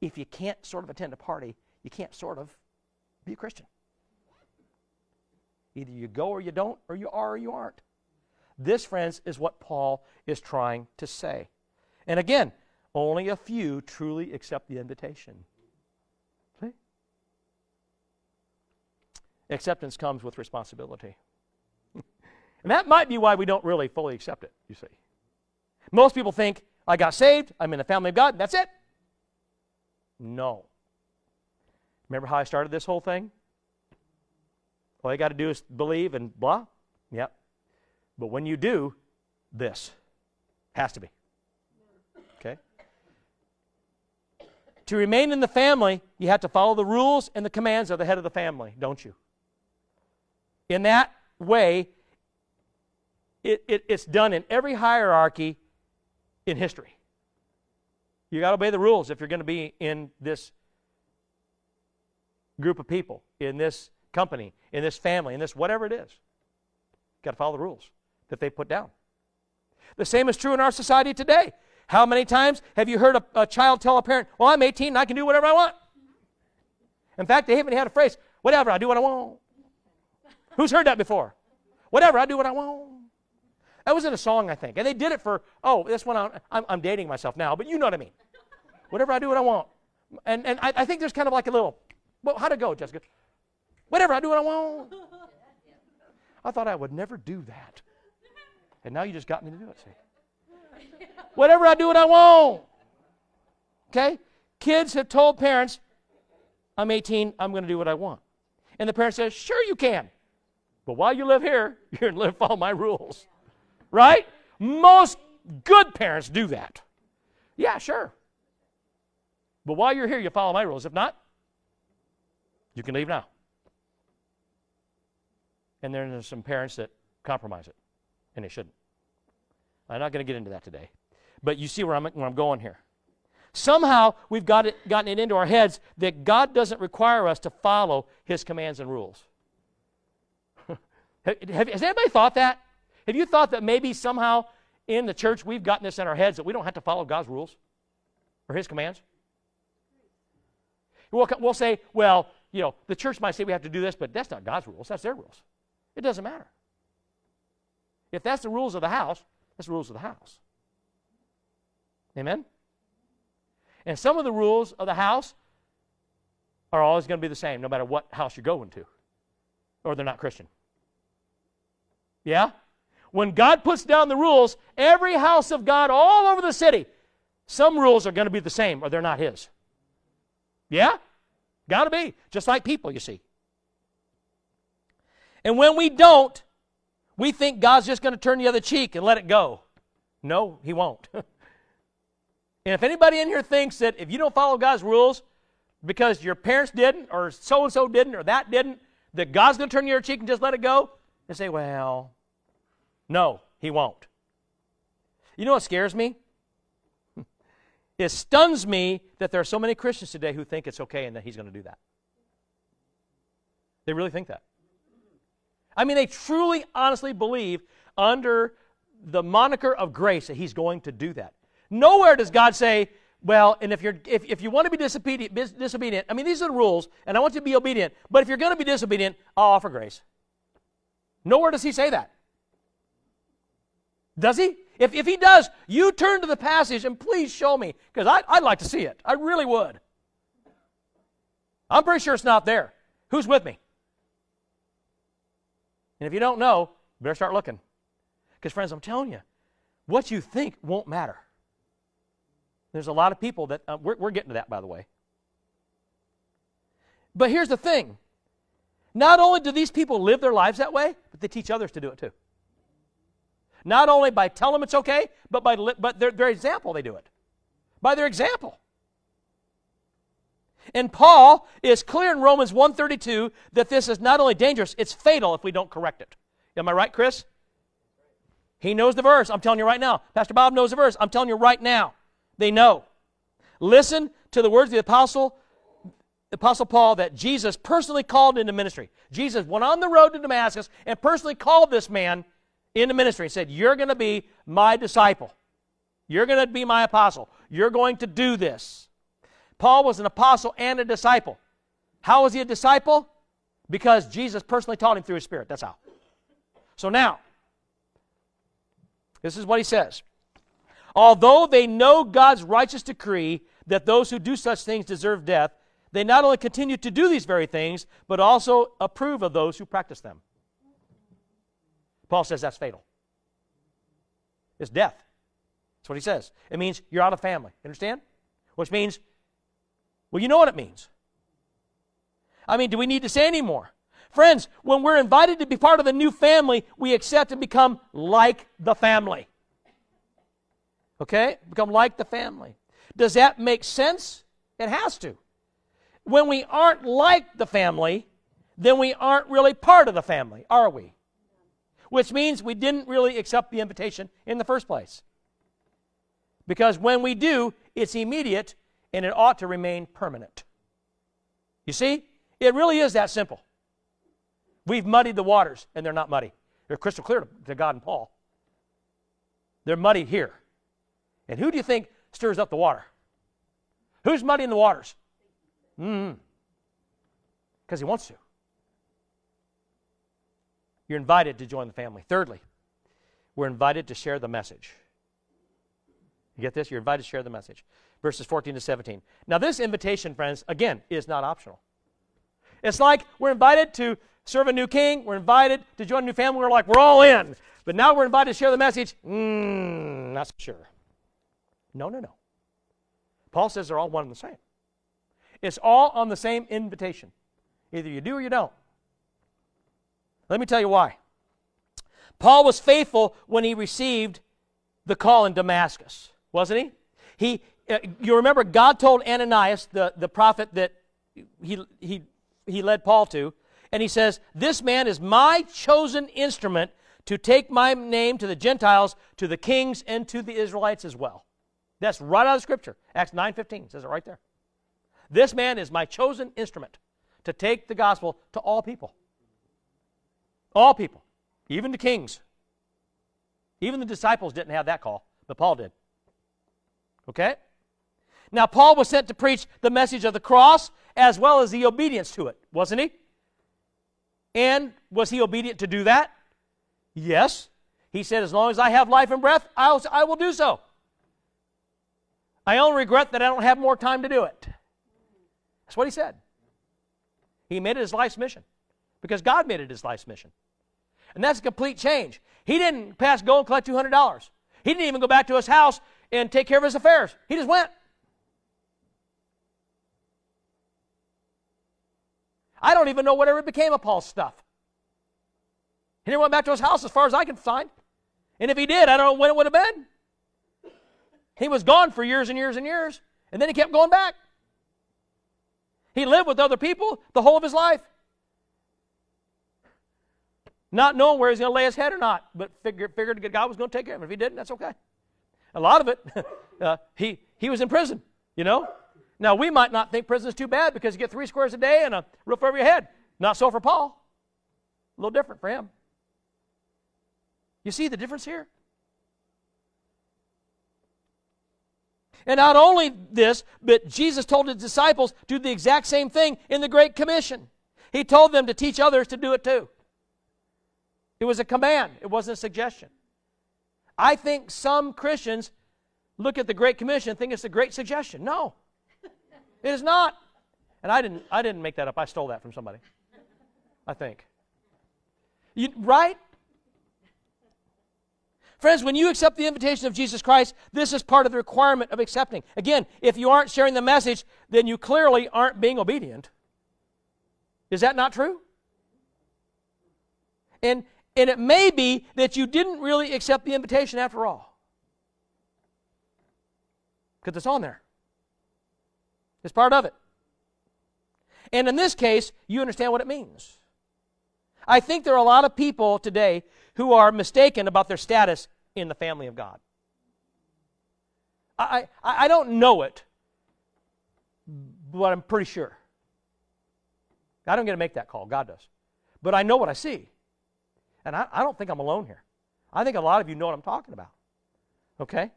if you can't sort of attend a party, you can't sort of be a Christian. Either you go or you don't, or you are or you aren't. This, friends, is what Paul is trying to say. And again, only a few truly accept the invitation. See? Acceptance comes with responsibility. And that might be why we don't really fully accept it, you see. Most people think, I got saved, I'm in the family of God, that's it. No. Remember how I started this whole thing? All you got to do is believe and blah? Yep. But when you do, this has to be. Okay? To remain in the family, you have to follow the rules and the commands of the head of the family, don't you? In that way, it, it, it's done in every hierarchy in history. You got to obey the rules if you're going to be in this group of people, in this company, in this family, in this whatever it is. You got to follow the rules that they put down. The same is true in our society today. How many times have you heard a, a child tell a parent, Well, I'm 18 and I can do whatever I want? In fact, they haven't had a phrase, Whatever, I do what I want. Who's heard that before? Whatever, I do what I want. That was in a song, I think. And they did it for, oh, this one, I'm, I'm dating myself now, but you know what I mean. Whatever, I do what I want. And, and I, I think there's kind of like a little, well, how'd it go, Jessica? Whatever, I do what I want. I thought I would never do that. And now you just got me to do it, see. Whatever I do what I want. Okay? Kids have told parents, I'm 18, I'm going to do what I want. And the parent says, Sure, you can. But while you live here, you're going to live follow my rules. Right? Most good parents do that. Yeah, sure. But while you're here, you follow my rules. If not, you can leave now. And then there's some parents that compromise it, and they shouldn't. I'm not going to get into that today. But you see where I'm, where I'm going here. Somehow we've got it, gotten it into our heads that God doesn't require us to follow his commands and rules. Has anybody thought that? Have you thought that maybe somehow in the church we've gotten this in our heads that we don't have to follow God's rules or His commands? We'll, we'll say, well, you know, the church might say we have to do this, but that's not God's rules. That's their rules. It doesn't matter. If that's the rules of the house, that's the rules of the house. Amen? And some of the rules of the house are always going to be the same, no matter what house you're going to, or they're not Christian. Yeah? When God puts down the rules, every house of God all over the city, some rules are going to be the same or they're not His. Yeah? Got to be. Just like people, you see. And when we don't, we think God's just going to turn the other cheek and let it go. No, He won't. And if anybody in here thinks that if you don't follow God's rules because your parents didn't, or so and so didn't, or that didn't, that God's going to turn your cheek and just let it go, and say, well, no, He won't. You know what scares me? It stuns me that there are so many Christians today who think it's okay and that He's going to do that. They really think that. I mean, they truly, honestly believe under the moniker of grace that He's going to do that. Nowhere does God say, well, and if you're if, if you want to be disobedient, disobedient, I mean these are the rules, and I want you to be obedient. But if you're going to be disobedient, I'll offer grace. Nowhere does he say that. Does he? If, if he does, you turn to the passage and please show me, because I'd like to see it. I really would. I'm pretty sure it's not there. Who's with me? And if you don't know, better start looking. Because, friends, I'm telling you, what you think won't matter. There's a lot of people that, uh, we're, we're getting to that, by the way. But here's the thing not only do these people live their lives that way, but they teach others to do it too. Not only by telling them it's okay, but by but their, their example they do it. By their example. And Paul is clear in Romans 132 that this is not only dangerous, it's fatal if we don't correct it. Am I right, Chris? He knows the verse. I'm telling you right now. Pastor Bob knows the verse. I'm telling you right now. They know. Listen to the words of the apostle Apostle Paul that Jesus personally called into ministry. Jesus went on the road to Damascus and personally called this man into ministry and said, You're going to be my disciple. You're going to be my apostle. You're going to do this. Paul was an apostle and a disciple. How was he a disciple? Because Jesus personally taught him through his Spirit. That's how. So now, this is what he says. Although they know God's righteous decree that those who do such things deserve death, they not only continue to do these very things, but also approve of those who practice them. Paul says that's fatal. It's death. That's what he says. It means you're out of family. Understand? Which means, well, you know what it means. I mean, do we need to say any more? Friends, when we're invited to be part of the new family, we accept and become like the family. Okay? Become like the family. Does that make sense? It has to. When we aren't like the family, then we aren't really part of the family, are we? Which means we didn't really accept the invitation in the first place. Because when we do, it's immediate and it ought to remain permanent. You see, it really is that simple. We've muddied the waters, and they're not muddy. They're crystal clear to God and Paul. They're muddy here. And who do you think stirs up the water? Who's muddying the waters? Mm-hmm. Because he wants to. You're invited to join the family. Thirdly, we're invited to share the message. You get this? You're invited to share the message. Verses 14 to 17. Now, this invitation, friends, again, is not optional. It's like we're invited to serve a new king, we're invited to join a new family, we're like, we're all in. But now we're invited to share the message. Mm, not so sure. No, no, no. Paul says they're all one and the same. It's all on the same invitation. Either you do or you don't. Let me tell you why. Paul was faithful when he received the call in Damascus, wasn't he? He, uh, you remember, God told Ananias, the, the prophet that he, he, he led Paul to, and he says, This man is my chosen instrument to take my name to the Gentiles, to the kings, and to the Israelites as well. That's right out of Scripture. Acts 9.15 says it right there. This man is my chosen instrument to take the gospel to all people. All people, even the kings. Even the disciples didn't have that call, but Paul did. Okay? Now, Paul was sent to preach the message of the cross as well as the obedience to it, wasn't he? And was he obedient to do that? Yes. He said, As long as I have life and breath, I'll, I will do so. I only regret that I don't have more time to do it. That's what he said. He made it his life's mission because God made it his life's mission. And that's a complete change. He didn't pass go and collect $200. He didn't even go back to his house and take care of his affairs. He just went. I don't even know whatever became of Paul's stuff. He never went back to his house as far as I can find. And if he did, I don't know when it would have been. He was gone for years and years and years, and then he kept going back. He lived with other people the whole of his life. Not knowing where he's going to lay his head or not, but figured, God was going to take care of him. If he didn't, that's okay. A lot of it, uh, he, he was in prison, you know? Now, we might not think prison is too bad because you get three squares a day and a roof over your head. Not so for Paul. A little different for him. You see the difference here? And not only this, but Jesus told his disciples to do the exact same thing in the Great Commission. He told them to teach others to do it too. It was a command, it wasn't a suggestion. I think some Christians look at the Great Commission and think it's a great suggestion. No, it is not. And I didn't, I didn't make that up. I stole that from somebody. I think. You, right? Friends, when you accept the invitation of Jesus Christ, this is part of the requirement of accepting. Again, if you aren't sharing the message, then you clearly aren't being obedient. Is that not true? And, and it may be that you didn't really accept the invitation after all. Because it's on there, it's part of it. And in this case, you understand what it means. I think there are a lot of people today who are mistaken about their status in the family of God. I, I, I don't know it, but I'm pretty sure. I don't get to make that call, God does. But I know what I see. And I, I don't think I'm alone here. I think a lot of you know what I'm talking about. Okay?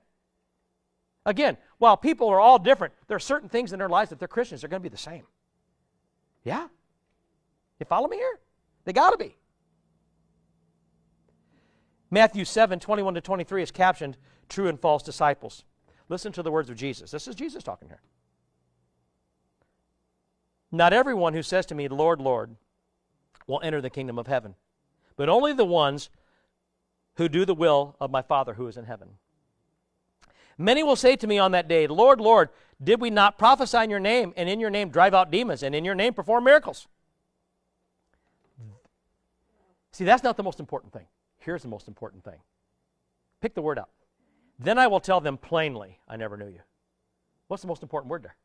Again, while people are all different, there are certain things in their lives that they're Christians, they're going to be the same. Yeah? You follow me here? They got to be. Matthew 7 21 to 23 is captioned True and False Disciples. Listen to the words of Jesus. This is Jesus talking here. Not everyone who says to me, Lord, Lord, will enter the kingdom of heaven, but only the ones who do the will of my Father who is in heaven. Many will say to me on that day, Lord, Lord, did we not prophesy in your name, and in your name drive out demons, and in your name perform miracles? See, that's not the most important thing. Here's the most important thing pick the word up. Then I will tell them plainly, I never knew you. What's the most important word there?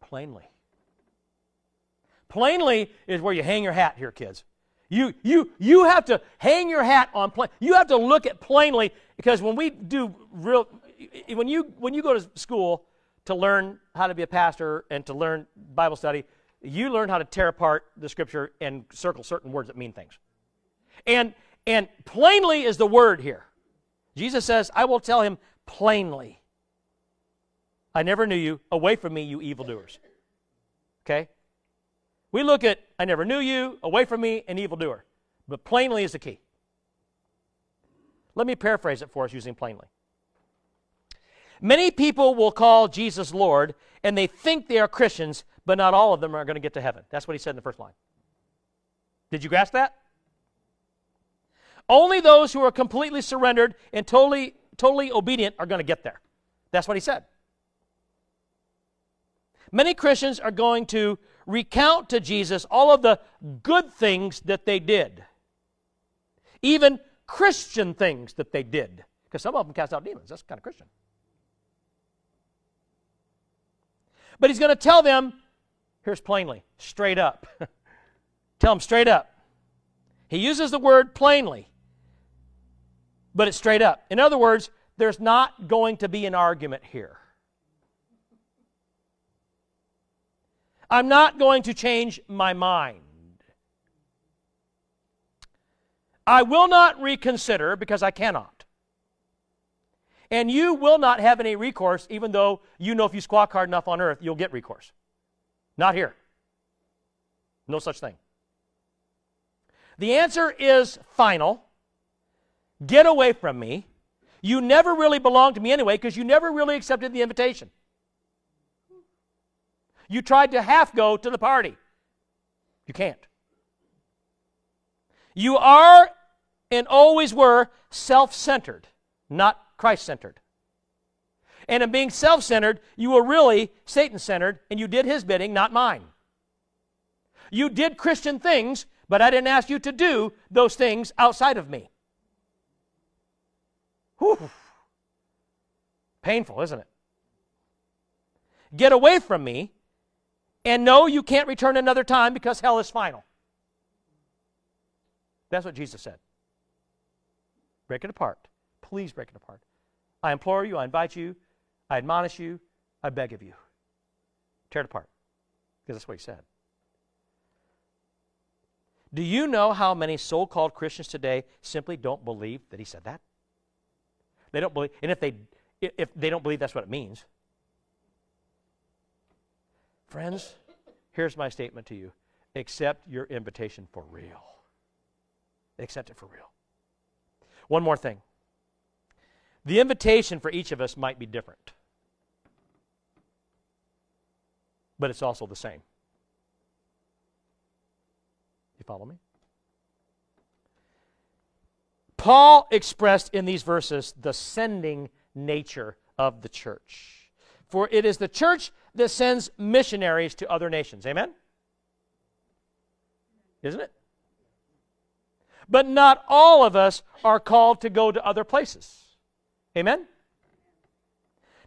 Plainly. Plainly is where you hang your hat here, kids. You, you, you have to hang your hat on plain. You have to look at plainly because when we do real, when you when you go to school to learn how to be a pastor and to learn Bible study, you learn how to tear apart the scripture and circle certain words that mean things. And and plainly is the word here. Jesus says, I will tell him plainly, I never knew you. Away from me, you evildoers. Okay? We look at, I never knew you, away from me, an evildoer. But plainly is the key. Let me paraphrase it for us using plainly. Many people will call Jesus Lord, and they think they are Christians, but not all of them are going to get to heaven. That's what he said in the first line. Did you grasp that? Only those who are completely surrendered and totally, totally obedient are going to get there. That's what he said. Many Christians are going to recount to Jesus all of the good things that they did, even Christian things that they did, because some of them cast out demons. That's kind of Christian. But he's going to tell them, here's plainly, straight up. tell them straight up. He uses the word plainly but it's straight up. In other words, there's not going to be an argument here. I'm not going to change my mind. I will not reconsider because I cannot. And you will not have any recourse, even though you know if you squawk hard enough on earth, you'll get recourse. Not here. No such thing. The answer is final Get away from me. You never really belonged to me anyway because you never really accepted the invitation. You tried to half go to the party. You can't. You are and always were self centered, not Christ centered. And in being self centered, you were really Satan centered, and you did his bidding, not mine. You did Christian things, but I didn't ask you to do those things outside of me. Whew. Painful, isn't it? Get away from me, and no, you can't return another time because hell is final. That's what Jesus said. Break it apart. Please break it apart. I implore you, I invite you, I admonish you, I beg of you. Tear it apart. Because that's what he said. Do you know how many so called Christians today simply don't believe that he said that? They don't believe, and if they, if they don't believe that's what it means. Friends, here's my statement to you accept your invitation for real. Accept it for real. One more thing the invitation for each of us might be different, but it's also the same. You follow me? Paul expressed in these verses the sending nature of the church. For it is the church that sends missionaries to other nations. Amen? Isn't it? But not all of us are called to go to other places. Amen?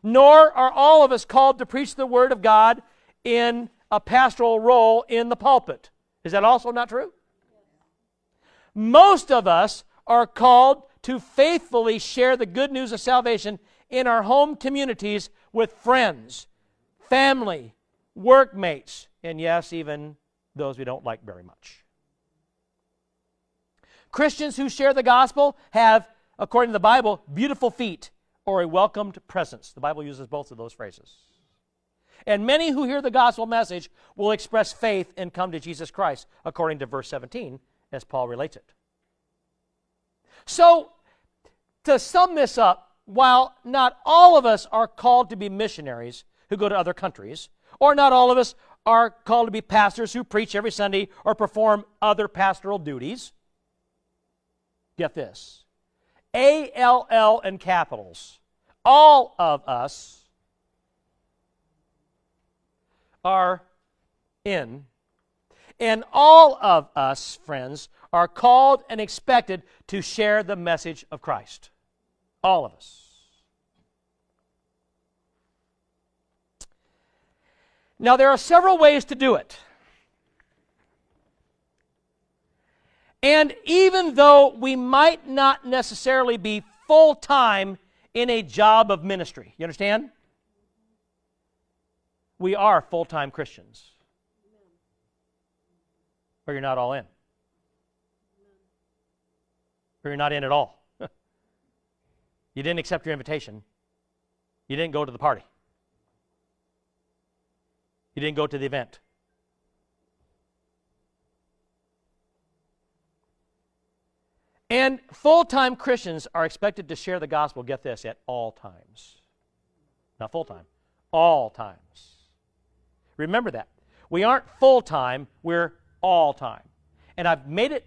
Nor are all of us called to preach the Word of God in a pastoral role in the pulpit. Is that also not true? Most of us are called to faithfully share the good news of salvation in our home communities with friends, family, workmates, and yes, even those we don't like very much. Christians who share the gospel have, according to the Bible, beautiful feet or a welcomed presence. The Bible uses both of those phrases. And many who hear the gospel message will express faith and come to Jesus Christ, according to verse 17, as Paul relates it. So, to sum this up, while not all of us are called to be missionaries who go to other countries, or not all of us are called to be pastors who preach every Sunday or perform other pastoral duties, get this A L L and capitals. All of us are in. And all of us, friends, are called and expected to share the message of Christ. All of us. Now, there are several ways to do it. And even though we might not necessarily be full time in a job of ministry, you understand? we are full time Christians. Or you're not all in. Or you're not in at all. You didn't accept your invitation. You didn't go to the party. You didn't go to the event. And full time Christians are expected to share the gospel, get this, at all times. Not full time, all times. Remember that. We aren't full time, we're all time. And I've made it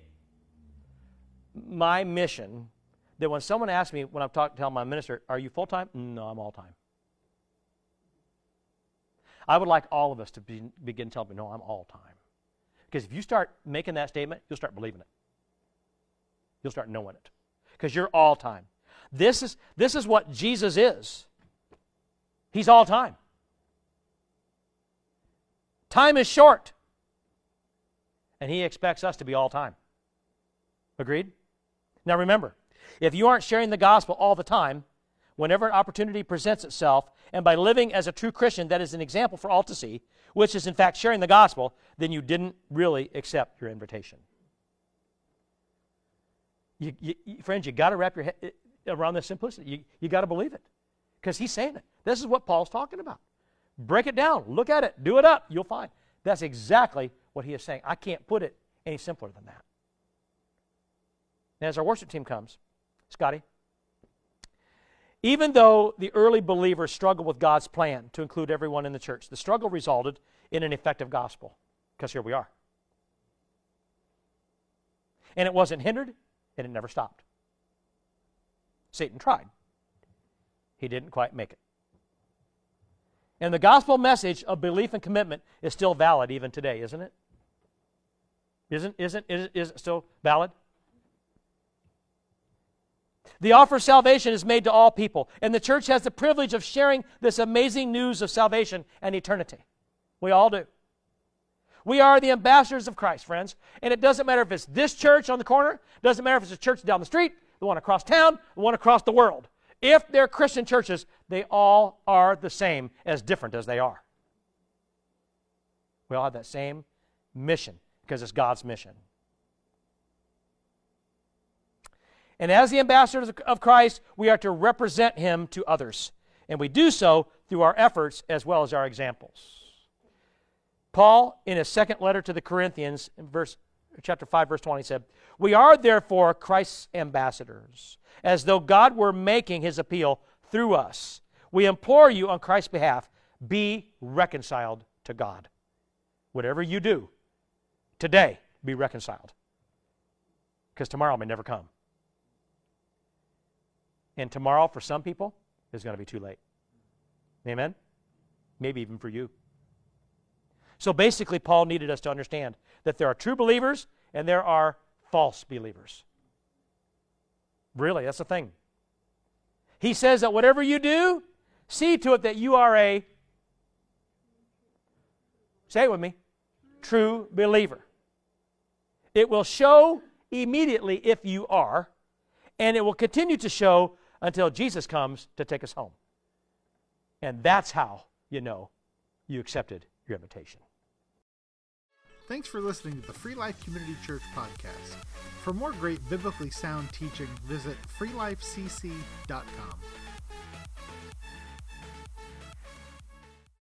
my mission that when someone asks me, when I'm talking, to my minister, are you full time? No, I'm all time. I would like all of us to be, begin telling me, no, I'm all time. Because if you start making that statement, you'll start believing it. You'll start knowing it. Because you're all time. This is, this is what Jesus is. He's all time. Time is short. And He expects us to be all time. Agreed? Now remember, if you aren't sharing the gospel all the time, whenever an opportunity presents itself, and by living as a true Christian that is an example for all to see, which is in fact sharing the gospel, then you didn't really accept your invitation. You, you, friends, you got to wrap your head around this simplicity. You, you got to believe it because he's saying it. This is what Paul's talking about. Break it down, look at it, do it up, you'll find. That's exactly what he is saying. I can't put it any simpler than that. And as our worship team comes, Scotty, even though the early believers struggled with God's plan to include everyone in the church, the struggle resulted in an effective gospel, because here we are. And it wasn't hindered, and it never stopped. Satan tried. He didn't quite make it. And the gospel message of belief and commitment is still valid even today, isn't it? Isn't, isn't, is, is it still valid? The offer of salvation is made to all people, and the church has the privilege of sharing this amazing news of salvation and eternity. We all do. We are the ambassadors of Christ, friends. And it doesn't matter if it's this church on the corner, doesn't matter if it's a church down the street, the one across town, the one across the world. If they're Christian churches, they all are the same, as different as they are. We all have that same mission because it's God's mission. And as the ambassadors of Christ, we are to represent him to others. And we do so through our efforts as well as our examples. Paul, in his second letter to the Corinthians, in verse, chapter 5, verse 20, said, We are therefore Christ's ambassadors, as though God were making his appeal through us. We implore you on Christ's behalf, be reconciled to God. Whatever you do today, be reconciled. Because tomorrow may never come. And tomorrow, for some people, is going to be too late. Amen? Maybe even for you. So basically, Paul needed us to understand that there are true believers and there are false believers. Really, that's the thing. He says that whatever you do, see to it that you are a, say it with me, true believer. It will show immediately if you are, and it will continue to show until Jesus comes to take us home. And that's how you know you accepted your invitation. Thanks for listening to the Free Life Community Church podcast. For more great biblically sound teaching, visit freelifecc.com.